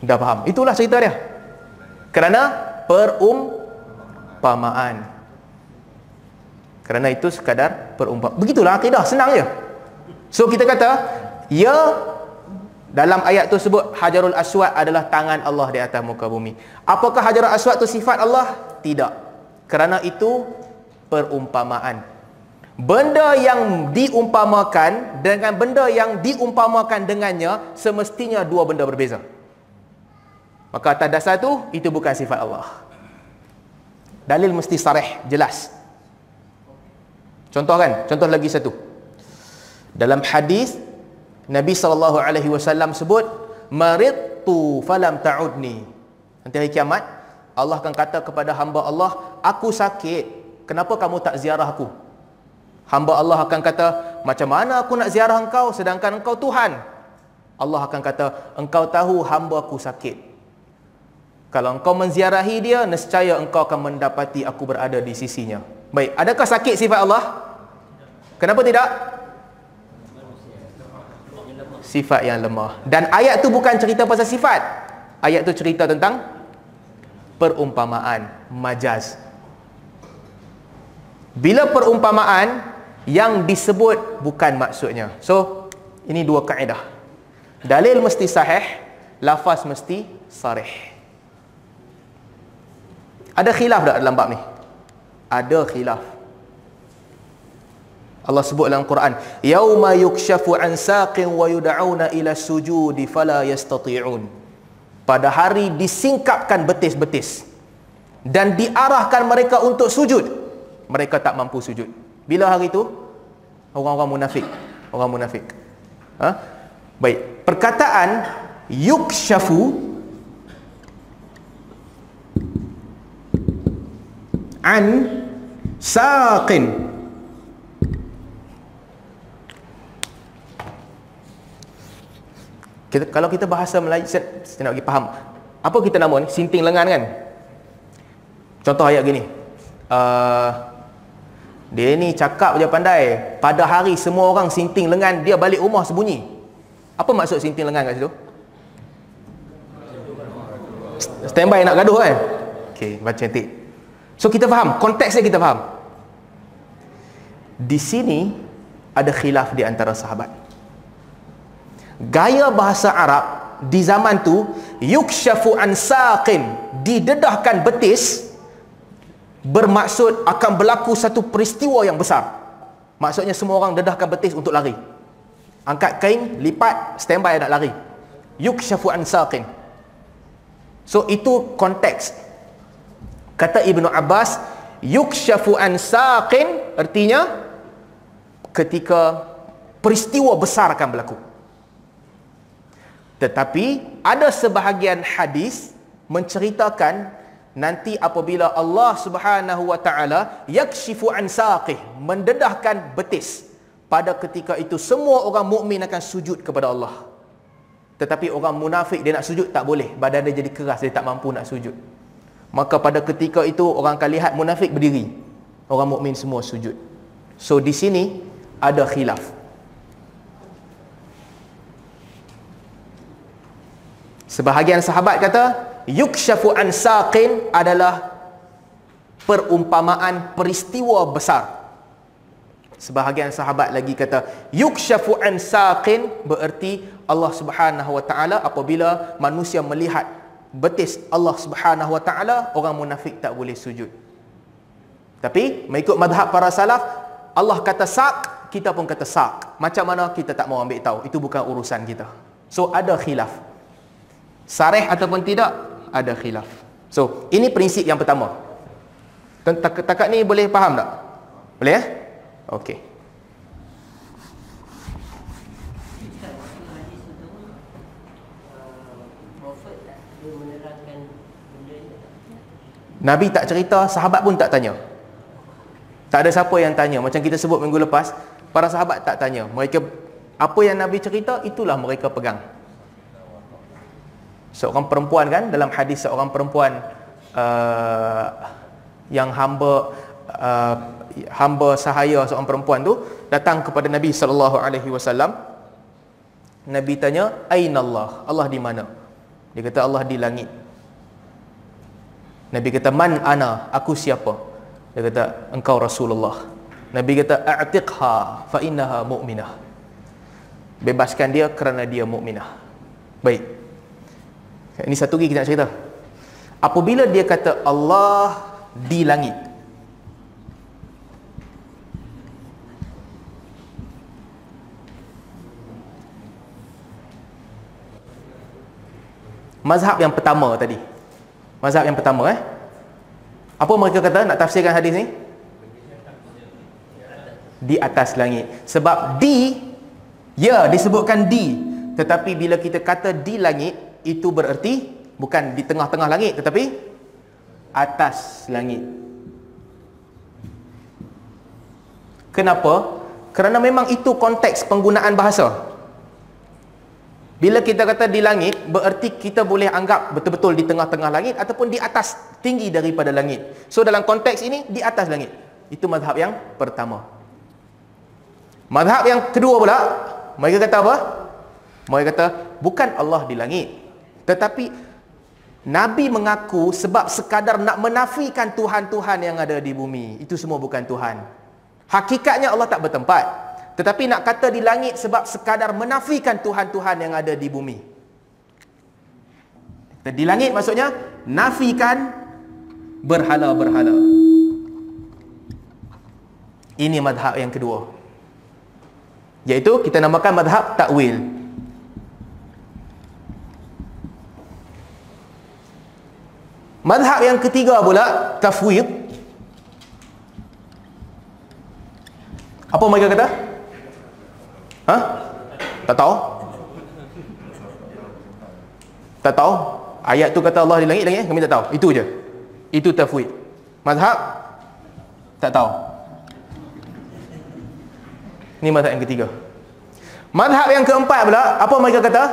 Dah faham. Itulah cerita dia. Kerana perumpamaan. Kerana itu sekadar perumpamaan. Begitulah akidah. Senang je. So kita kata, ya dalam ayat tu sebut Hajarul Aswad adalah tangan Allah di atas muka bumi. Apakah Hajarul Aswad tu sifat Allah? Tidak. Kerana itu perumpamaan. Benda yang diumpamakan dengan benda yang diumpamakan dengannya semestinya dua benda berbeza. Maka atas dasar tu itu bukan sifat Allah. Dalil mesti sarih, jelas. Contoh kan? Contoh lagi satu. Dalam hadis Nabi sallallahu alaihi wasallam sebut marid maridtu falam ta'udni. Nanti hari kiamat Allah akan kata kepada hamba Allah, aku sakit. Kenapa kamu tak ziarah aku? Hamba Allah akan kata, macam mana aku nak ziarah engkau sedangkan engkau Tuhan? Allah akan kata, engkau tahu hamba aku sakit. Kalau engkau menziarahi dia, nescaya engkau akan mendapati aku berada di sisinya. Baik, adakah sakit sifat Allah? Kenapa tidak? Sifat yang lemah. Dan ayat tu bukan cerita pasal sifat. Ayat tu cerita tentang perumpamaan majaz. Bila perumpamaan yang disebut bukan maksudnya. So ini dua kaedah. Dalil mesti sahih lafaz mesti sarih. Ada khilaf tak dalam bab ni? Ada khilaf Allah sebut dalam Quran yauma yukshafu an saqin wa yud'auna ila sujudi fala yastati'un. Pada hari disingkapkan betis-betis dan diarahkan mereka untuk sujud mereka tak mampu sujud. Bila hari itu orang-orang munafik. Orang munafik. Ha? baik. Perkataan yukshafu an saqin kita, kalau kita bahasa Melayu saya, saya nak bagi faham. Apa kita nama ni? Sinting lengan kan? Contoh ayat gini. Uh, dia ni cakap je pandai. Pada hari semua orang sinting lengan dia balik rumah sembunyi. Apa maksud sinting lengan kat situ? Standby nak gaduh kan? Ok baca cantik so kita faham. Konteksnya kita faham. Di sini ada khilaf di antara sahabat gaya bahasa Arab di zaman tu yukshafu an saqin didedahkan betis bermaksud akan berlaku satu peristiwa yang besar. Maksudnya semua orang dedahkan betis untuk lari. Angkat kain lipat standby nak lari. Yukshafu an saqin. So itu konteks. Kata Ibnu Abbas yukshafu an saqin artinya ketika peristiwa besar akan berlaku tetapi ada sebahagian hadis menceritakan nanti apabila Allah Subhanahu wa taala yakshifu an saqih mendedahkan betis pada ketika itu semua orang mukmin akan sujud kepada Allah. Tetapi orang munafik dia nak sujud tak boleh, badan dia jadi keras dia tak mampu nak sujud. Maka pada ketika itu orang akan lihat munafik berdiri. Orang mukmin semua sujud. So di sini ada khilaf. Sebahagian sahabat kata yukshafu an saqin adalah perumpamaan peristiwa besar. Sebahagian sahabat lagi kata yukshafu an saqin bererti Allah Subhanahu wa taala apabila manusia melihat betis Allah Subhanahu wa taala orang munafik tak boleh sujud. Tapi mengikut madhab para salaf Allah kata saq kita pun kata saq. Macam mana kita tak mau ambil tahu. Itu bukan urusan kita. So ada khilaf. Sarih ataupun tidak ada khilaf. So, ini prinsip yang pertama. Takat ni boleh faham tak? Boleh ya? Okey. Nabi tak cerita, sahabat pun tak tanya. Tak ada siapa yang tanya. Macam kita sebut minggu lepas, para sahabat tak tanya. Mereka apa yang Nabi cerita, itulah mereka pegang seorang perempuan kan dalam hadis seorang perempuan uh, yang hamba uh, hamba sahaya seorang perempuan tu datang kepada Nabi sallallahu alaihi wasallam. Nabi tanya aina Allah? Allah di mana? Dia kata Allah di langit. Nabi kata man ana? Aku siapa? Dia kata engkau Rasulullah. Nabi kata a'tiqha fa innaha mu'minah. Bebaskan dia kerana dia mukminah baik ini satu lagi kita nak cerita. Apabila dia kata Allah di langit. Mazhab yang pertama tadi. Mazhab yang pertama eh. Apa mereka kata nak tafsirkan hadis ni? Di atas langit. Sebab di ya disebutkan di tetapi bila kita kata di langit itu bererti bukan di tengah-tengah langit tetapi atas langit. Kenapa? Kerana memang itu konteks penggunaan bahasa. Bila kita kata di langit, bererti kita boleh anggap betul-betul di tengah-tengah langit ataupun di atas, tinggi daripada langit. So dalam konteks ini, di atas langit. Itu mazhab yang pertama. Mazhab yang kedua pula, mereka kata apa? Mereka kata, bukan Allah di langit. Tetapi, Nabi mengaku sebab sekadar nak menafikan Tuhan-Tuhan yang ada di bumi. Itu semua bukan Tuhan. Hakikatnya Allah tak bertempat. Tetapi nak kata di langit sebab sekadar menafikan Tuhan-Tuhan yang ada di bumi. Di langit maksudnya nafikan berhala-berhala. Ini madhab yang kedua. Iaitu kita namakan madhab takwil. Madhab yang ketiga pula tafwid. Apa mereka kata? Ha? Tak tahu? Tak tahu? Ayat tu kata Allah di langit, langit kami tak tahu. Itu je. Itu tafwid. Mazhab? Tak tahu. Ini mazhab yang ketiga. Mazhab yang keempat pula, apa mereka kata?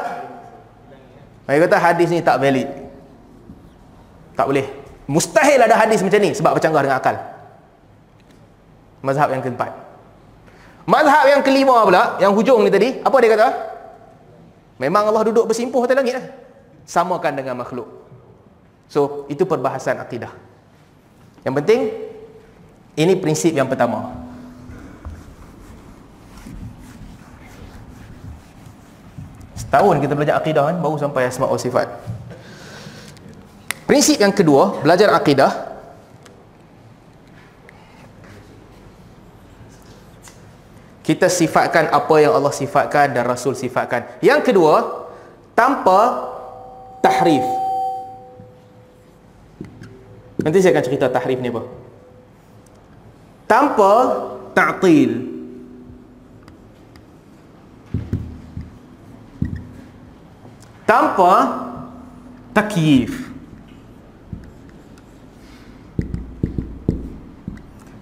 Mereka kata hadis ni tak valid. Tak boleh. Mustahil ada hadis macam ni sebab bercanggah dengan akal. Mazhab yang keempat. Mazhab yang kelima pula, yang hujung ni tadi, apa dia kata? Memang Allah duduk bersimpuh atas langit lah. Samakan dengan makhluk. So, itu perbahasan akidah. Yang penting, ini prinsip yang pertama. Setahun kita belajar akidah kan, baru sampai asma' wa sifat. Prinsip yang kedua, belajar akidah, kita sifatkan apa yang Allah sifatkan dan Rasul sifatkan. Yang kedua, tanpa tahrif. Nanti saya akan cerita tahrif ni apa. Tanpa ta'til. Tanpa takyif.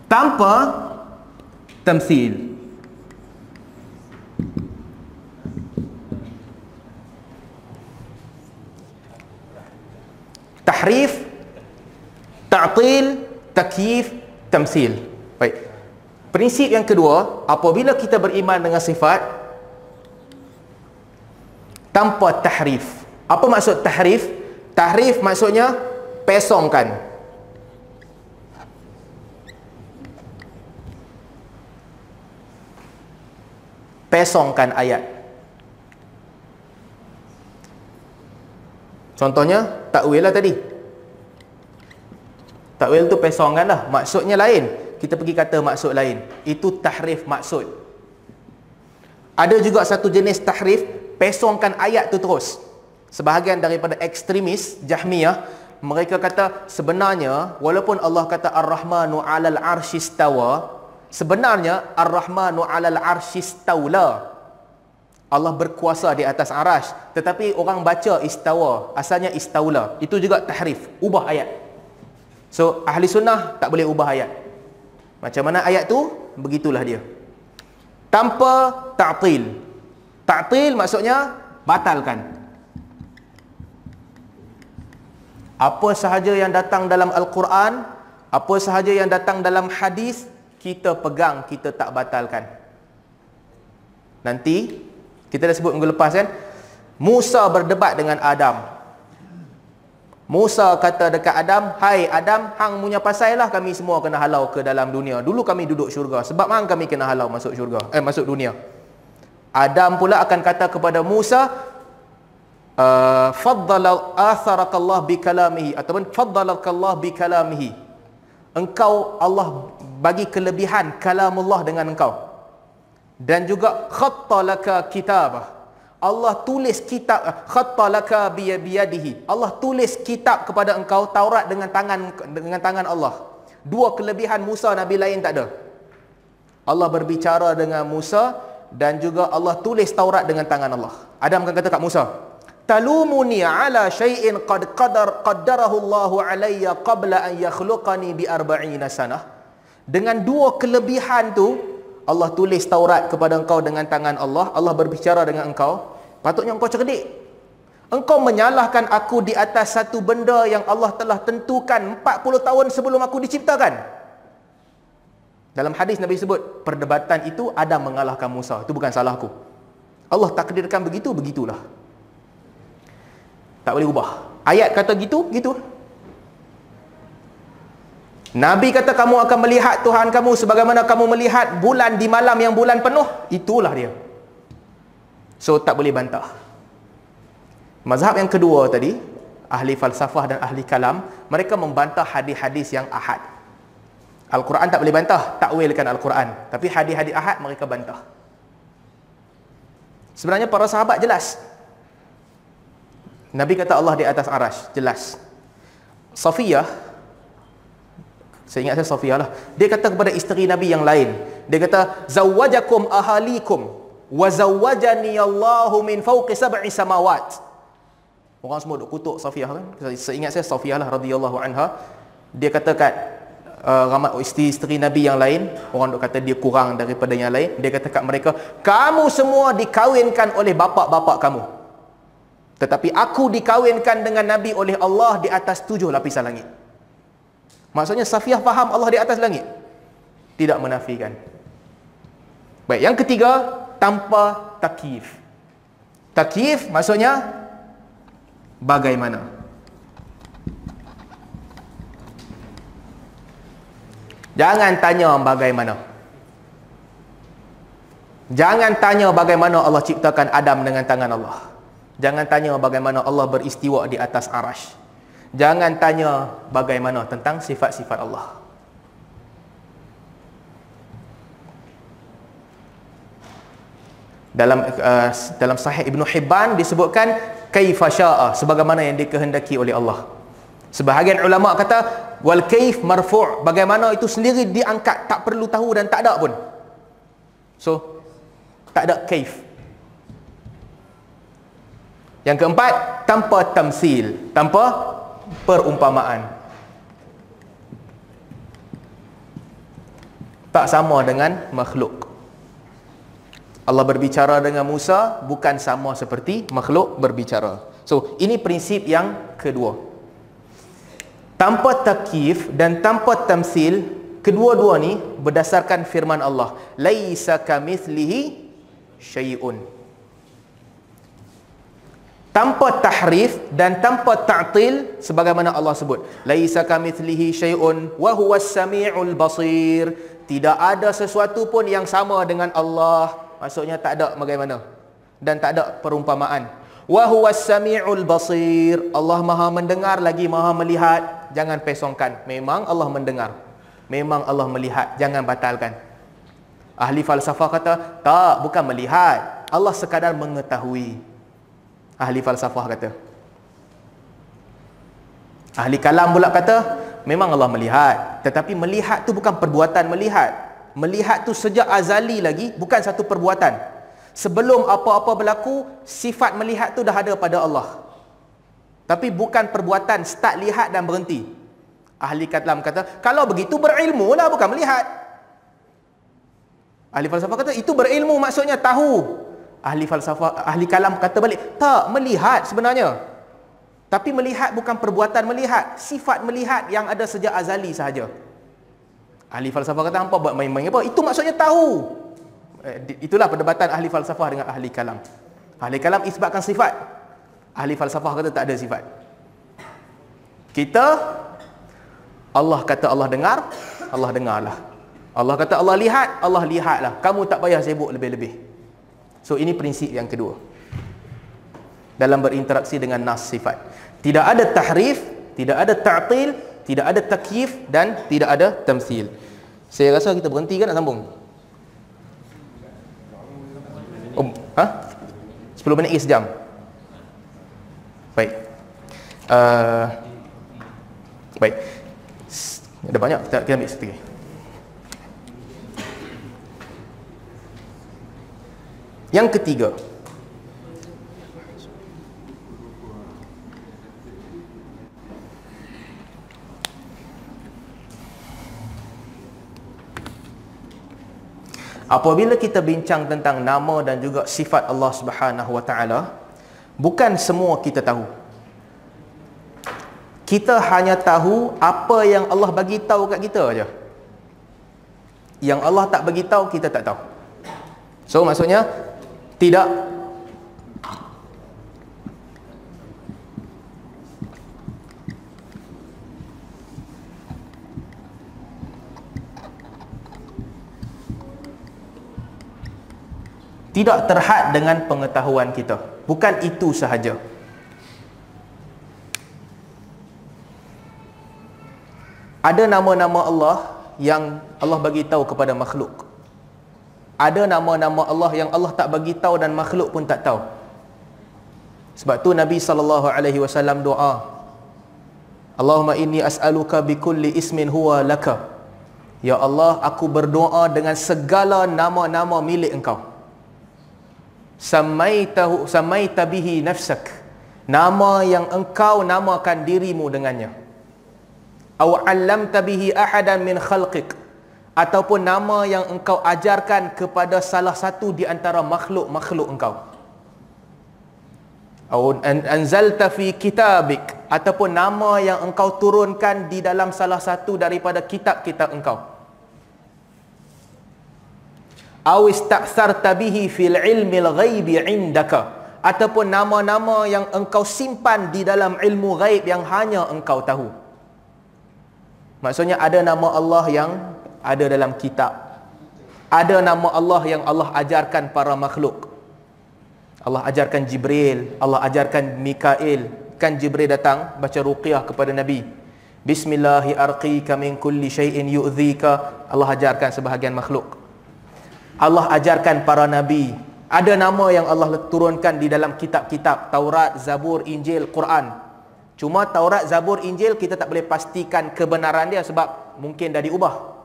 Tanpa tamthil. tahrif ta'til takyif tamsil baik. Prinsip yang kedua apabila kita beriman dengan sifat tanpa tahrif. Apa maksud tahrif? Tahrif maksudnya pesongkan pesongkan ayat Contohnya takwil lah tadi. Takwil tu pesongan lah. Maksudnya lain. Kita pergi kata maksud lain. Itu tahrif maksud. Ada juga satu jenis tahrif pesongkan ayat tu terus. Sebahagian daripada ekstremis Jahmiyah mereka kata sebenarnya walaupun Allah kata Ar-Rahmanu 'alal 'arsyistawa sebenarnya Ar-Rahmanu 'alal 'arsyistawla Allah berkuasa di atas arash tetapi orang baca istawa asalnya istaula. Itu juga tahrif ubah ayat. So ahli sunnah tak boleh ubah ayat. Macam mana ayat tu? Begitulah dia. Tanpa ta'til. Ta'til maksudnya batalkan. Apa sahaja yang datang dalam al-Quran apa sahaja yang datang dalam hadis kita pegang kita tak batalkan nanti kita dah sebut minggu lepas kan. Musa berdebat dengan Adam. Musa kata dekat Adam, "Hai Adam, hang punya pasal lah kami semua kena halau ke dalam dunia. Dulu kami duduk syurga. Sebab hang kami kena halau masuk syurga, eh masuk dunia." Adam pula akan kata kepada Musa, uh, "Faddala atharakallah bi kalamihi ataupun faddalakallah bi kalamihi." Engkau Allah bagi kelebihan kalamullah dengan engkau. Dan juga khattalaka kitabah. Allah tulis kitab khattalaka biyadihi. Allah tulis kitab kepada engkau Taurat dengan tangan dengan tangan Allah. Dua kelebihan Musa nabi lain tak ada. Allah berbicara dengan Musa dan juga Allah tulis Taurat dengan tangan Allah. Adam akan kata kat Musa? Talumuni ala syai'in qad qadar qaddarahu Allah alayya qabla an yakhluqani bi arba'ina sanah dengan dua kelebihan tu Allah tulis Taurat kepada engkau dengan tangan Allah. Allah berbicara dengan engkau. Patutnya engkau cerdik. Engkau menyalahkan aku di atas satu benda yang Allah telah tentukan 40 tahun sebelum aku diciptakan. Dalam hadis Nabi sebut perdebatan itu Adam mengalahkan Musa. Itu bukan salahku. Allah takdirkan begitu begitulah. Tak boleh ubah. Ayat kata gitu, gitu. Nabi kata kamu akan melihat Tuhan kamu sebagaimana kamu melihat bulan di malam yang bulan penuh. Itulah dia. So tak boleh bantah. Mazhab yang kedua tadi, ahli falsafah dan ahli kalam, mereka membantah hadis-hadis yang ahad. Al-Quran tak boleh bantah, takwilkan Al-Quran. Tapi hadis-hadis ahad mereka bantah. Sebenarnya para sahabat jelas Nabi kata Allah di atas arash, jelas. Safiyah, saya ingat saya Safiyah lah. Dia kata kepada isteri Nabi yang lain. Dia kata, Zawajakum ahalikum, wa zawajani Allahu min fawqi sab'i samawat. Orang semua duk kutuk Safiyah kan. Saya ingat saya Safiyah lah radhiyallahu anha. Dia kata kat uh, ramai isteri-isteri Nabi yang lain, orang duk kata dia kurang daripada yang lain. Dia kata kat mereka, kamu semua dikawinkan oleh bapa-bapa kamu. Tetapi aku dikawinkan dengan Nabi oleh Allah di atas tujuh lapisan langit. Maksudnya Safiyah faham Allah di atas langit? Tidak menafikan. Baik, yang ketiga, tanpa takif. Takif maksudnya bagaimana? Jangan tanya bagaimana. Jangan tanya bagaimana Allah ciptakan Adam dengan tangan Allah. Jangan tanya bagaimana Allah beristiwa di atas arash. Jangan tanya bagaimana tentang sifat-sifat Allah. Dalam uh, dalam sahih Ibn Hibban disebutkan kaifa syaa sebagaimana yang dikehendaki oleh Allah. Sebahagian ulama kata wal kaif marfu' bagaimana itu sendiri diangkat tak perlu tahu dan tak ada pun. So tak ada kaif. Yang keempat, tanpa tamsil, tanpa perumpamaan. Tak sama dengan makhluk. Allah berbicara dengan Musa bukan sama seperti makhluk berbicara. So, ini prinsip yang kedua. Tanpa takif dan tanpa tamsil, kedua-dua ni berdasarkan firman Allah, laisa kamithlihi syai'un tanpa tahrif dan tanpa ta'til sebagaimana Allah sebut. Laisa kamitslihi syai'un wa huwas samiul basir. Tidak ada sesuatu pun yang sama dengan Allah. Maksudnya tak ada bagaimana. Dan tak ada perumpamaan. Wa huwas samiul basir. Allah Maha mendengar lagi Maha melihat. Jangan pesongkan. Memang Allah mendengar. Memang Allah melihat. Jangan batalkan. Ahli falsafah kata tak bukan melihat. Allah sekadar mengetahui ahli falsafah kata. Ahli kalam pula kata memang Allah melihat tetapi melihat tu bukan perbuatan melihat. Melihat tu sejak azali lagi bukan satu perbuatan. Sebelum apa-apa berlaku sifat melihat tu dah ada pada Allah. Tapi bukan perbuatan start lihat dan berhenti. Ahli kalam kata kalau begitu berilmu lah bukan melihat. Ahli falsafah kata itu berilmu maksudnya tahu ahli falsafah ahli kalam kata balik tak melihat sebenarnya. Tapi melihat bukan perbuatan melihat sifat melihat yang ada sejak azali sahaja. Ahli falsafah kata apa buat main-main apa? Itu maksudnya tahu. Eh, itulah perdebatan ahli falsafah dengan ahli kalam. Ahli kalam isbatkan sifat. Ahli falsafah kata tak ada sifat. Kita Allah kata Allah dengar Allah dengarlah. Allah kata Allah lihat Allah lihatlah. Kamu tak payah sibuk lebih-lebih So ini prinsip yang kedua. Dalam berinteraksi dengan nas sifat. Tidak ada tahrif, tidak ada ta'til, tidak ada takyif dan tidak ada tamthil. Saya rasa kita berhenti kan nak sambung? Oh, ha? 10 minit lagi sejam. Baik. Uh, baik. Ada banyak kita, kita ambil sedikit. Yang ketiga. Apabila kita bincang tentang nama dan juga sifat Allah Subhanahu Wa Taala, bukan semua kita tahu. Kita hanya tahu apa yang Allah bagi tahu kat kita aja. Yang Allah tak bagi tahu kita tak tahu. So maksudnya tidak tidak terhad dengan pengetahuan kita. Bukan itu sahaja. Ada nama-nama Allah yang Allah bagi tahu kepada makhluk. Ada nama-nama Allah yang Allah tak bagi tahu dan makhluk pun tak tahu. Sebab tu Nabi sallallahu alaihi wasallam doa. Allahumma inni as'aluka bi kulli ismin huwa laka. Ya Allah, aku berdoa dengan segala nama-nama milik Engkau samaitahu samaita bihi nafsak nama yang engkau namakan dirimu dengannya aw 'allamta bihi ahadan min khalqik ataupun nama yang engkau ajarkan kepada salah satu di antara makhluk-makhluk engkau. Anzalta fi kitabik ataupun nama yang engkau turunkan di dalam salah satu daripada kitab-kitab engkau. Aw ista'tharta bihi fil ilmil ghaibi indaka ataupun nama-nama yang engkau simpan di dalam ilmu ghaib yang hanya engkau tahu. Maksudnya ada nama Allah yang ada dalam kitab. Ada nama Allah yang Allah ajarkan para makhluk. Allah ajarkan Jibril Allah ajarkan Mikail. Kan Jibril datang baca ruqyah kepada Nabi. Bismillahi arqika min kulli syai'in yu'dhika. Allah ajarkan sebahagian makhluk. Allah ajarkan para nabi. Ada nama yang Allah turunkan di dalam kitab-kitab. Taurat, Zabur, Injil, Quran. Cuma Taurat, Zabur, Injil kita tak boleh pastikan kebenaran dia sebab mungkin dah diubah.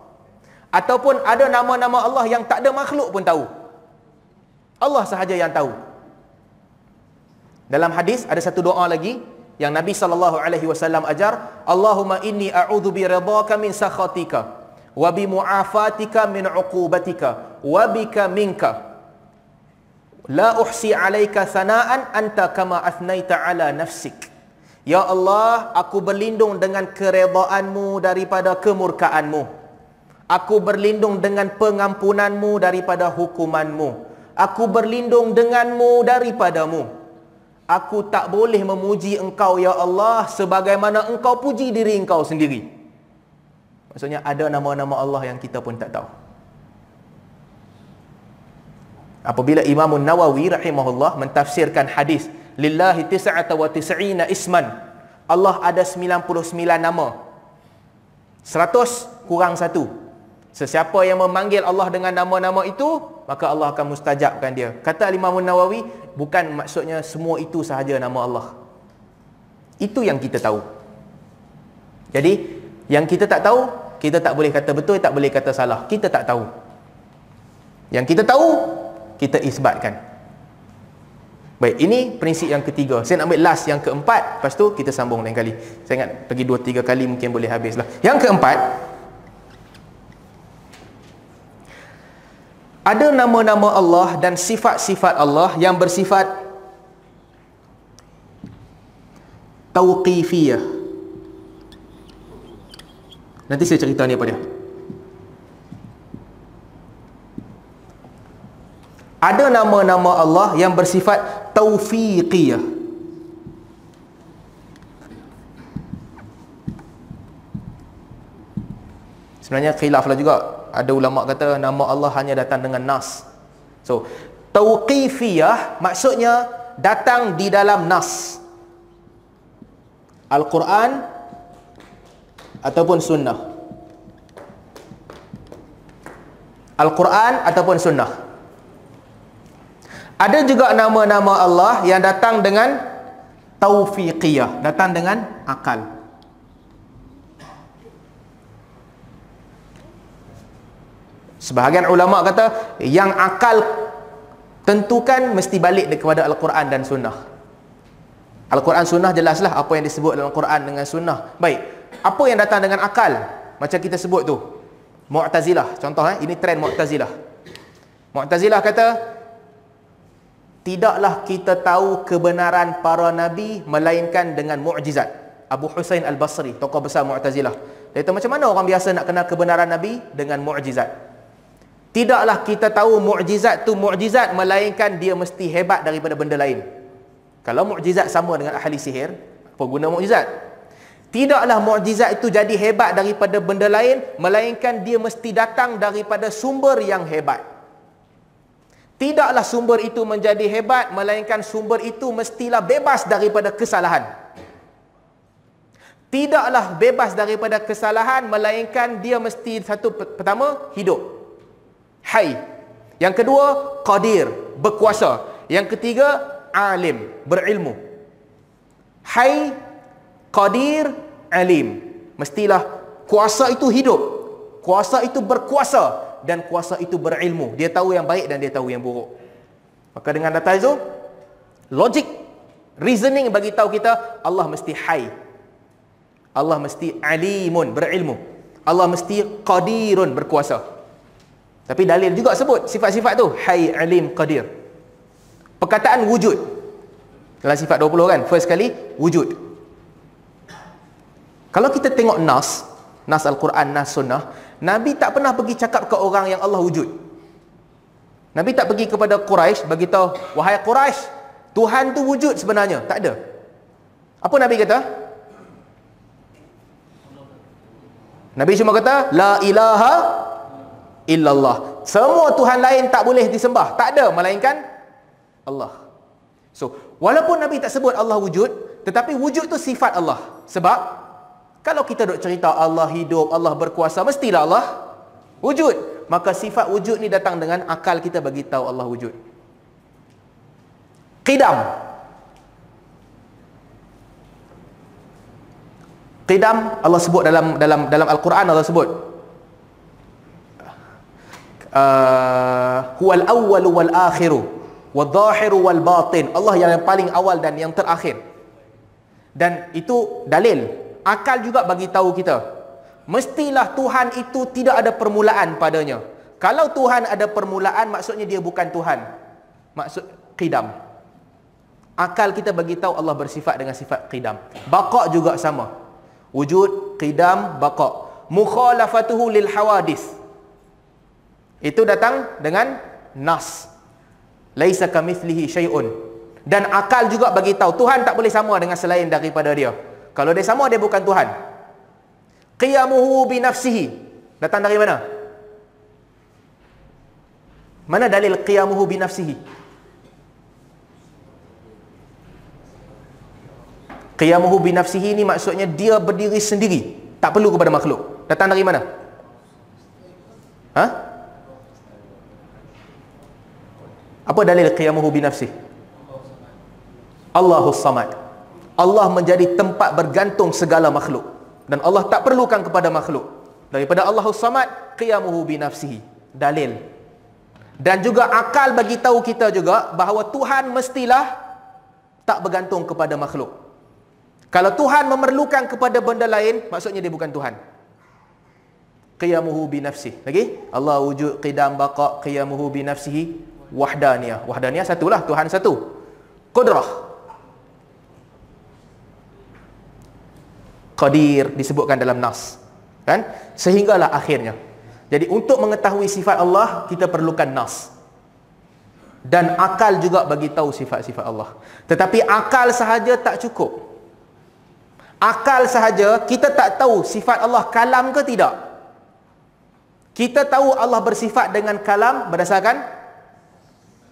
Ataupun ada nama-nama Allah yang tak ada makhluk pun tahu. Allah sahaja yang tahu. Dalam hadis ada satu doa lagi yang Nabi sallallahu alaihi wasallam ajar, Allahumma inni a'udzu bi ridhaka min sakhatika wa bi mu'afatika min 'uqubatika wa bika minka la uhsi 'alaika sana'an anta kama athnaita 'ala nafsik ya Allah aku berlindung dengan keredaanmu daripada kemurkaanmu aku berlindung dengan pengampunanmu daripada hukumanmu. Aku berlindung denganmu daripadamu. Aku tak boleh memuji engkau ya Allah sebagaimana engkau puji diri engkau sendiri. Maksudnya ada nama-nama Allah yang kita pun tak tahu. Apabila Imam Nawawi rahimahullah mentafsirkan hadis lillahi tis'ata wa tis'ina isman Allah ada 99 nama. 100 kurang sesiapa yang memanggil Allah dengan nama-nama itu maka Allah akan mustajabkan dia kata Imam Nawawi bukan maksudnya semua itu sahaja nama Allah itu yang kita tahu jadi yang kita tak tahu kita tak boleh kata betul, tak boleh kata salah. Kita tak tahu. Yang kita tahu, kita isbatkan. Baik, ini prinsip yang ketiga. Saya nak ambil last yang keempat, lepas tu kita sambung lain kali. Saya ingat pergi dua tiga kali mungkin boleh habis lah. Yang keempat, ada nama-nama Allah dan sifat-sifat Allah yang bersifat tauqifiyah. Nanti saya cerita ni apa dia. Ada nama-nama Allah yang bersifat taufiqiyah. Sebenarnya khilaf lah juga. Ada ulama kata nama Allah hanya datang dengan nas. So, tauqifiyah maksudnya datang di dalam nas. Al-Quran ataupun sunnah Al-Quran ataupun sunnah ada juga nama-nama Allah yang datang dengan taufiqiyah datang dengan akal sebahagian ulama kata yang akal tentukan mesti balik kepada Al-Quran dan sunnah Al-Quran sunnah jelaslah apa yang disebut dalam Al-Quran dengan sunnah baik apa yang datang dengan akal macam kita sebut tu Mu'tazilah contoh eh ini trend Mu'tazilah Mu'tazilah kata tidaklah kita tahu kebenaran para nabi melainkan dengan mukjizat. Abu Husain Al-Basri, tokoh besar Mu'tazilah. Dia kata macam mana orang biasa nak kenal kebenaran nabi dengan mukjizat? Tidaklah kita tahu mukjizat tu mukjizat melainkan dia mesti hebat daripada benda lain. Kalau mukjizat sama dengan ahli sihir, apa guna mukjizat? Tidaklah mukjizat itu jadi hebat daripada benda lain melainkan dia mesti datang daripada sumber yang hebat. Tidaklah sumber itu menjadi hebat melainkan sumber itu mestilah bebas daripada kesalahan. Tidaklah bebas daripada kesalahan melainkan dia mesti satu pertama hidup hai. Yang kedua, qadir, berkuasa. Yang ketiga, alim, berilmu. Hai, qadir, alim. Mestilah kuasa itu hidup. Kuasa itu berkuasa dan kuasa itu berilmu. Dia tahu yang baik dan dia tahu yang buruk. Maka dengan data itu, logik, reasoning bagi tahu kita Allah mesti hai. Allah mesti alimun, berilmu. Allah mesti qadirun, berkuasa. Tapi dalil juga sebut sifat-sifat tu. Hai alim qadir. Perkataan wujud. Dalam sifat 20 kan. First kali wujud. Kalau kita tengok nas, nas Al-Quran, nas sunnah, Nabi tak pernah pergi cakap ke orang yang Allah wujud. Nabi tak pergi kepada Quraisy bagi tahu, wahai Quraisy, Tuhan tu wujud sebenarnya. Tak ada. Apa Nabi kata? Nabi cuma kata, la ilaha illallah. Semua Tuhan lain tak boleh disembah. Tak ada melainkan Allah. So, walaupun Nabi tak sebut Allah wujud, tetapi wujud tu sifat Allah. Sebab kalau kita duk cerita Allah hidup, Allah berkuasa, mestilah Allah wujud. Maka sifat wujud ni datang dengan akal kita bagi tahu Allah wujud. Qidam. Qidam Allah sebut dalam dalam dalam Al-Quran Allah sebut uh, huwal awwal wal akhiru wal zahiru wal batin. Allah yang paling awal dan yang terakhir. Dan itu dalil. Akal juga bagi tahu kita mestilah Tuhan itu tidak ada permulaan padanya. Kalau Tuhan ada permulaan maksudnya dia bukan Tuhan. Maksud qidam. Akal kita bagi tahu Allah bersifat dengan sifat qidam. Baqa juga sama. Wujud qidam baqa mukhalafatuhu lil hawadith itu datang dengan nas. Laisa kamitslihi syai'un. Dan akal juga bagi tahu Tuhan tak boleh sama dengan selain daripada dia. Kalau dia sama dia bukan Tuhan. Qiyamuhu bi nafsihi. Datang dari mana? Mana dalil qiyamuhu bi nafsihi? Qiyamuhu bi nafsihi ni maksudnya dia berdiri sendiri, tak perlu kepada makhluk. Datang dari mana? Hah? Apa dalil qiyamuhu bi nafsih? Allahus Samad. Allah menjadi tempat bergantung segala makhluk dan Allah tak perlukan kepada makhluk. Daripada Allahus Samad qiyamuhu bi nafsihi. Dalil. Dan juga akal bagi tahu kita juga bahawa Tuhan mestilah tak bergantung kepada makhluk. Kalau Tuhan memerlukan kepada benda lain, maksudnya dia bukan Tuhan. Qiyamuhu bi nafsihi. Lagi? Allah wujud qidam baqa qiyamuhu bi nafsihi wahdaniyah. Wahdaniyah satulah, Tuhan satu. Qudrah. Qadir disebutkan dalam nas. Kan? Sehinggalah akhirnya. Jadi untuk mengetahui sifat Allah, kita perlukan nas. Dan akal juga bagi tahu sifat-sifat Allah. Tetapi akal sahaja tak cukup. Akal sahaja kita tak tahu sifat Allah kalam ke tidak. Kita tahu Allah bersifat dengan kalam berdasarkan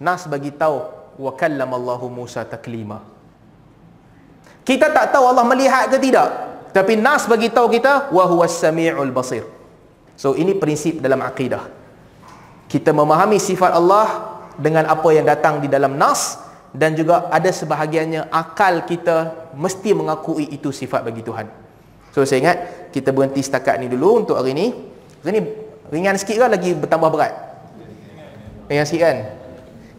Nas bagi tahu wa kallamallahu Musa taklima. Kita tak tahu Allah melihat ke tidak, tapi nas bagi tahu kita wa huwas samiul basir. So ini prinsip dalam akidah. Kita memahami sifat Allah dengan apa yang datang di dalam nas dan juga ada sebahagiannya akal kita mesti mengakui itu sifat bagi Tuhan. So saya ingat kita berhenti setakat ni dulu untuk hari ni. Hari ni ringan sikit ke lagi bertambah berat? Ringan sikit kan?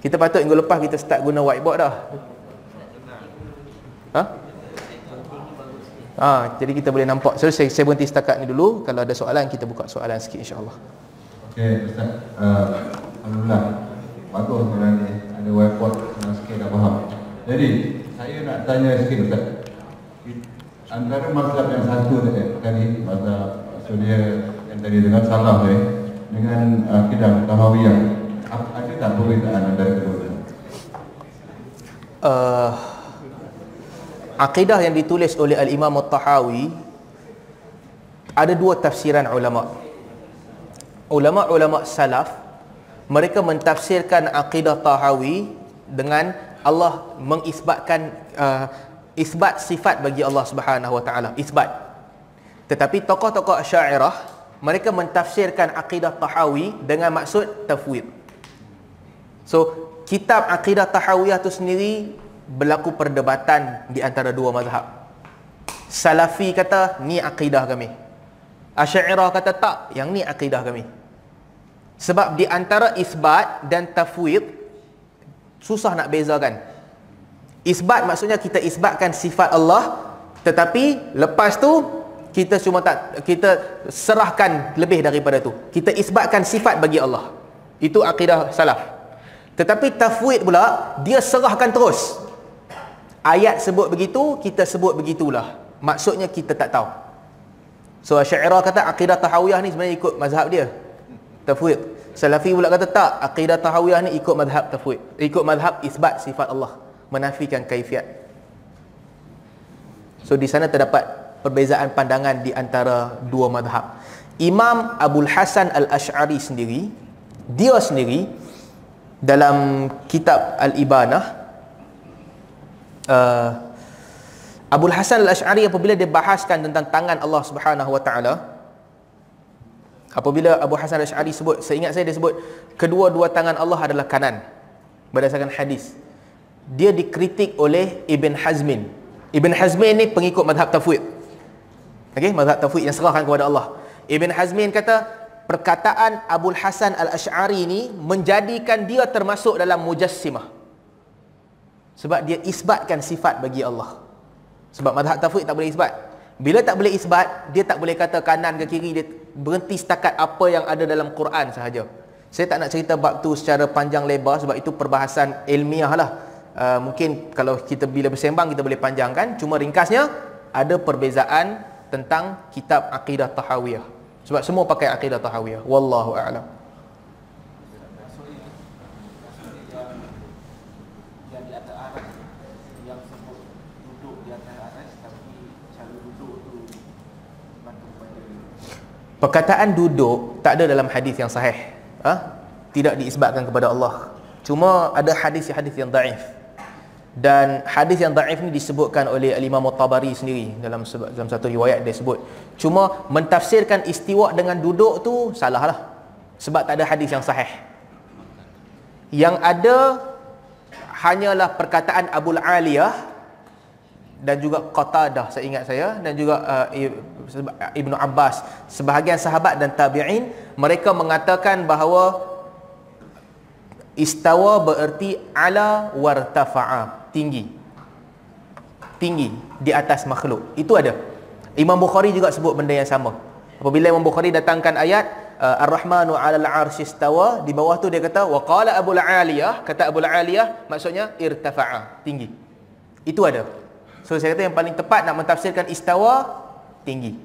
Kita patut minggu lepas kita start guna whiteboard dah. Ha? Ha, jadi kita boleh nampak. So, saya, saya berhenti setakat ni dulu. Kalau ada soalan, kita buka soalan sikit insyaAllah. Okey, Ustaz. Uh, Alhamdulillah. bagus sebenarnya ada whiteboard senang sikit dah faham. Jadi saya nak tanya sikit Ustaz. Antara mazhab yang satu tadi, tadi mazhab Suria yang tadi dengan salah eh, dengan akidah Tahawiyah, ada tak perbezaan antara kedua? Uh, akidah yang ditulis oleh Al-Imam Al-Tahawi ada dua tafsiran ulama. Ulama-ulama salaf mereka mentafsirkan akidah Tahawi dengan Allah mengisbatkan uh, isbat sifat bagi Allah Subhanahu Wa Taala, isbat. Tetapi tokoh-tokoh Asy'ariyah mereka mentafsirkan akidah Tahawi dengan maksud tafwid. So, kitab akidah Tahawiyah itu sendiri berlaku perdebatan di antara dua mazhab. Salafi kata ni akidah kami. Asy'ariyah kata tak, yang ni akidah kami. Sebab di antara isbat dan tafwid susah nak bezakan. Isbat maksudnya kita isbatkan sifat Allah tetapi lepas tu kita cuma tak kita serahkan lebih daripada tu. Kita isbatkan sifat bagi Allah. Itu akidah salaf. Tetapi tafwid pula dia serahkan terus. Ayat sebut begitu, kita sebut begitulah. Maksudnya kita tak tahu. So Asy'ariyah kata akidah tahawiyah ni sebenarnya ikut mazhab dia tafwid. Salafi pula kata tak, akidah tahawiyah ni ikut mazhab tafwid. Ikut mazhab isbat sifat Allah, menafikan kaifiat. So di sana terdapat perbezaan pandangan di antara dua mazhab. Imam Abdul Hasan Al-Ash'ari sendiri, dia sendiri dalam kitab Al-Ibanah uh, Abdul Hasan Al-Ash'ari apabila dia bahaskan tentang tangan Allah Subhanahu Wa Taala, Apabila Abu Hasan Al-Sy'ari sebut, seingat saya dia sebut kedua-dua tangan Allah adalah kanan berdasarkan hadis. Dia dikritik oleh Ibn Hazmin. Ibn Hazmin ni pengikut mazhab tafwid. Okey, mazhab tafwid yang serahkan kepada Allah. Ibn Hazmin kata perkataan Abu Hasan Al-Asy'ari ni menjadikan dia termasuk dalam mujassimah. Sebab dia isbatkan sifat bagi Allah. Sebab mazhab tafwid tak boleh isbat. Bila tak boleh isbat, dia tak boleh kata kanan ke kiri, dia berhenti setakat apa yang ada dalam Quran sahaja. Saya tak nak cerita bab tu secara panjang lebar sebab itu perbahasan ilmiah lah. Uh, mungkin kalau kita bila bersembang kita boleh panjangkan. Cuma ringkasnya, ada perbezaan tentang kitab Aqidah Tahawiyah. Sebab semua pakai Aqidah Tahawiyah. Wallahu a'lam. Perkataan duduk tak ada dalam hadis yang sahih. Ha? Tidak diisbatkan kepada Allah. Cuma ada hadis-hadis yang daif. Dan hadis yang daif ni disebutkan oleh Imam Tabari sendiri dalam dalam satu riwayat dia sebut. Cuma mentafsirkan istiwa dengan duduk tu salah lah. Sebab tak ada hadis yang sahih. Yang ada hanyalah perkataan Abu Aliyah dan juga Qatadah saya ingat saya dan juga uh, Ibnu Abbas sebahagian sahabat dan tabi'in mereka mengatakan bahawa istawa bererti ala wartafa'a tinggi tinggi di atas makhluk itu ada Imam Bukhari juga sebut benda yang sama apabila Imam Bukhari datangkan ayat uh, Ar-Rahmanu 'alal 'arsy istawa di bawah tu dia kata wa qala Abu Aliyah kata Abu Aliyah maksudnya irtafa'a tinggi itu ada So saya kata yang paling tepat nak mentafsirkan istawa tinggi.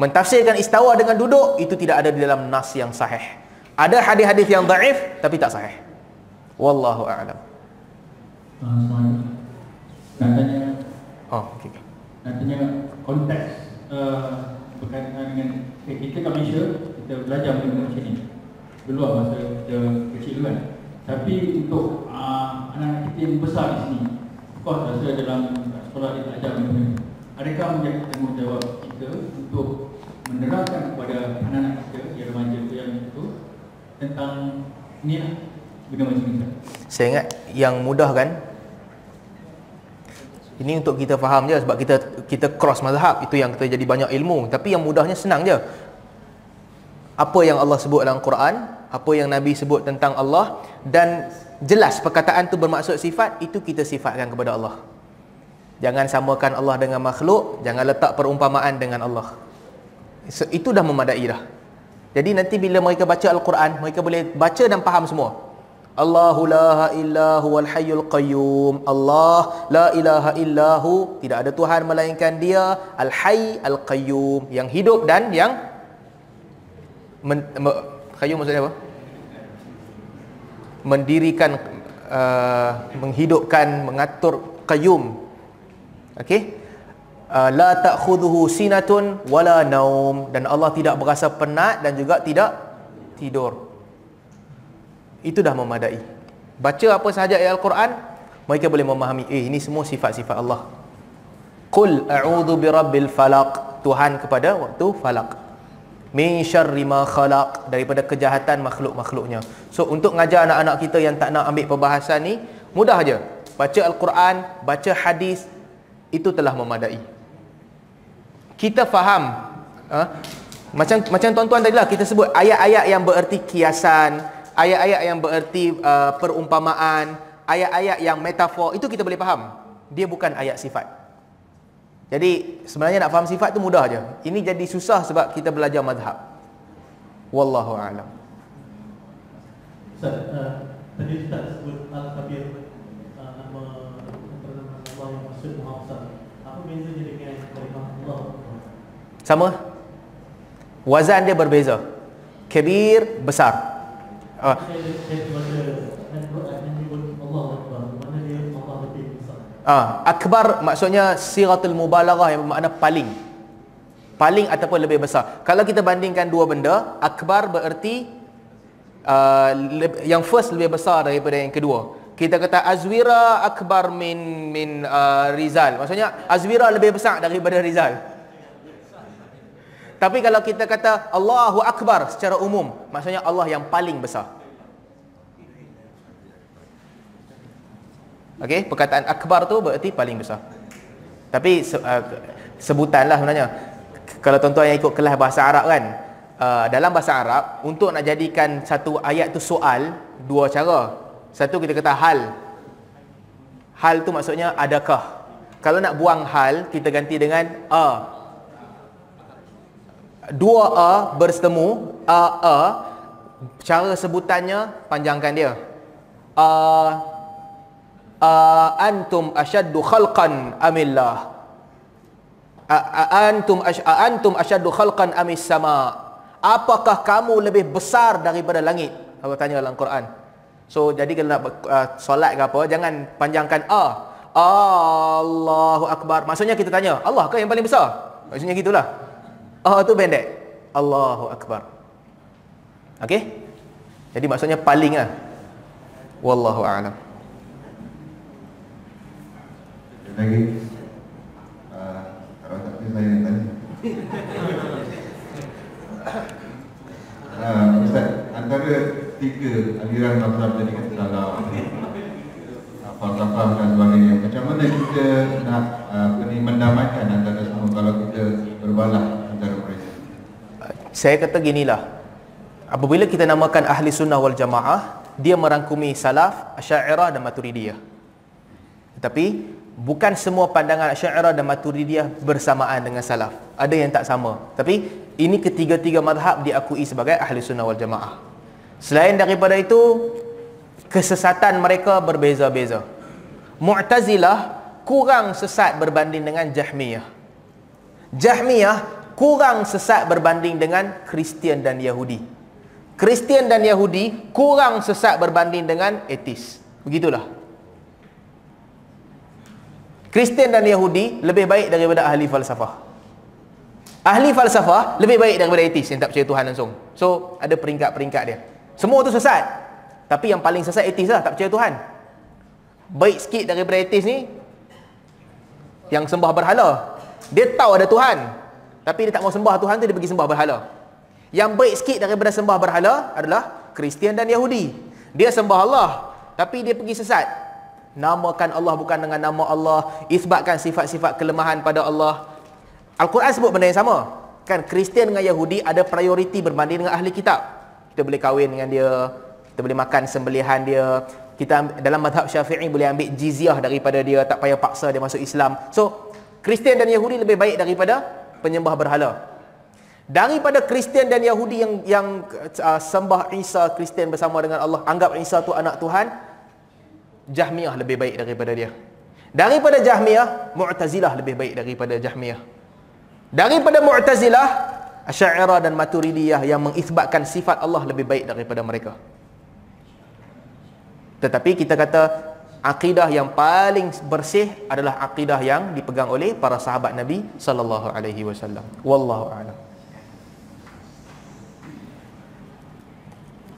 Mentafsirkan istawa dengan duduk itu tidak ada di dalam nas yang sahih. Ada hadis-hadis yang dhaif tapi tak sahih. Wallahu a'lam. Nak tanya Oh, okey. Nak tanya konteks uh, berkaitan dengan okay, kita kat Malaysia kita belajar benda macam ni. Dulu lah masa kita kecil kan. Tapi untuk uh, anak-anak kita yang besar di sini Kau rasa dalam sekolah dia tak ajar benda ni Adakah menjadi tanggungjawab kita untuk menerangkan kepada anak-anak kita yang remaja yang itu tentang ni lah benda macam ni Saya ingat yang mudah kan ini untuk kita faham je sebab kita kita cross mazhab itu yang kita jadi banyak ilmu. Tapi yang mudahnya senang je. Apa yang Allah sebut dalam Quran apa yang Nabi sebut tentang Allah dan jelas perkataan tu bermaksud sifat itu kita sifatkan kepada Allah. Jangan samakan Allah dengan makhluk jangan letak perumpamaan dengan Allah. So, itu dah memadai dah. Jadi nanti bila mereka baca Al-Quran mereka boleh baca dan faham semua Allahu la ilaha huwal hayyul qayyum. Allah la ilaha illahu, tidak ada Tuhan melainkan Dia, Al Hayy Al Qayyum, yang hidup dan yang men, me, qayyum maksudnya apa? Mendirikan uh, menghidupkan, mengatur qayyum. Okey? Uh, la ta'khudhuhu sinatun wala naum dan Allah tidak berasa penat dan juga tidak tidur. Itu dah memadai. Baca apa sahaja ayat Al-Quran, mereka boleh memahami, eh ini semua sifat-sifat Allah. Qul a'udhu birabbil falaq. Tuhan kepada waktu falaq. Min syarri ma khalaq. Daripada kejahatan makhluk-makhluknya. So, untuk ngajar anak-anak kita yang tak nak ambil perbahasan ni, mudah aja. Baca Al-Quran, baca hadis, itu telah memadai. Kita faham. Ha? Macam macam tuan-tuan tadi lah, kita sebut ayat-ayat yang bererti kiasan, ayat-ayat yang bererti uh, perumpamaan, ayat-ayat yang metafor, itu kita boleh faham. Dia bukan ayat sifat. Jadi sebenarnya nak faham sifat tu mudah aja. Ini jadi susah sebab kita belajar mazhab. Wallahu a'lam. Ustaz, uh, tadi Ustaz sebut Al-Kabir uh, nama nama Allah yang maksud Muhammad Apa bezanya dengan kalimah Allah? Sama? Wazan dia berbeza. Kabir besar. Ah. Saya? Ah, akbar maksudnya siratul mubalaghah yang bermakna paling. Paling ataupun lebih besar. Kalau kita bandingkan dua benda, akbar bererti uh, yang first lebih besar daripada yang kedua. Kita kata Azwira akbar min min uh, Rizal. Maksudnya Azwira lebih besar daripada Rizal. Tapi kalau kita kata Allahu Akbar secara umum, maksudnya Allah yang paling besar. Okey, perkataan akbar tu berarti paling besar. Tapi uh, sebutanlah sebenarnya. Kalau tuan-tuan yang ikut kelas bahasa Arab kan, uh, dalam bahasa Arab untuk nak jadikan satu ayat tu soal, dua cara. Satu kita kata hal. Hal tu maksudnya adakah. Kalau nak buang hal, kita ganti dengan a dua a bertemu a a. Cara sebutannya panjangkan dia. A a antum ashaddu khalqan amillah a, a antum ash, a, antum ashaddu khalqan amis sama? Apakah kamu lebih besar daripada langit? Allah tanya dalam Quran. So jadi kalau nak uh, solat ke apa jangan panjangkan a. Allahu akbar. Maksudnya kita tanya Allah ke yang paling besar? Maksudnya gitulah Oh tu pendek. Allahu Akbar. Okey? Jadi maksudnya paling lah. Wallahu a'lam. Lagi uh, kalau tak saya tanya. uh, Ustaz, antara tiga aliran mazhab tadi kata dalam falsafah dan sebagainya. Macam mana kita nak uh, mendamaikan antara semua kalau kita berbalah saya kata ginilah. Apabila kita namakan ahli sunnah wal jamaah dia merangkumi salaf asyairah dan maturidiyah. Tetapi bukan semua pandangan asyairah dan maturidiyah bersamaan dengan salaf. Ada yang tak sama. Tapi ini ketiga-tiga madhab diakui sebagai ahli sunnah wal jamaah. Selain daripada itu kesesatan mereka berbeza-beza. Mu'tazilah kurang sesat berbanding dengan jahmiyah. Jahmiyah kurang sesat berbanding dengan Kristian dan Yahudi. Kristian dan Yahudi kurang sesat berbanding dengan etis. Begitulah. Kristian dan Yahudi lebih baik daripada ahli falsafah. Ahli falsafah lebih baik daripada etis yang tak percaya Tuhan langsung. So, ada peringkat-peringkat dia. Semua tu sesat. Tapi yang paling sesat etis lah, tak percaya Tuhan. Baik sikit daripada etis ni, yang sembah berhala. Dia tahu ada Tuhan, tapi dia tak mau sembah Tuhan tu dia pergi sembah berhala. Yang baik sikit daripada sembah berhala adalah Kristian dan Yahudi. Dia sembah Allah tapi dia pergi sesat. Namakan Allah bukan dengan nama Allah, isbatkan sifat-sifat kelemahan pada Allah. Al-Quran sebut benda yang sama. Kan Kristian dengan Yahudi ada prioriti berbanding dengan ahli kitab. Kita boleh kahwin dengan dia, kita boleh makan sembelihan dia, kita dalam madhab syafi'i boleh ambil jizyah daripada dia, tak payah paksa dia masuk Islam. So, Kristian dan Yahudi lebih baik daripada penyembah berhala. Daripada Kristian dan Yahudi yang yang uh, sembah Isa Kristian bersama dengan Allah, anggap Isa tu anak Tuhan, Jahmiyah lebih baik daripada dia. Daripada Jahmiyah, Mu'tazilah lebih baik daripada Jahmiyah. Daripada Mu'tazilah, Asy'ariyah dan Maturidiyah yang mengisbatkan sifat Allah lebih baik daripada mereka. Tetapi kita kata akidah yang paling bersih adalah akidah yang dipegang oleh para sahabat Nabi sallallahu alaihi wasallam. Wallahu a'lam.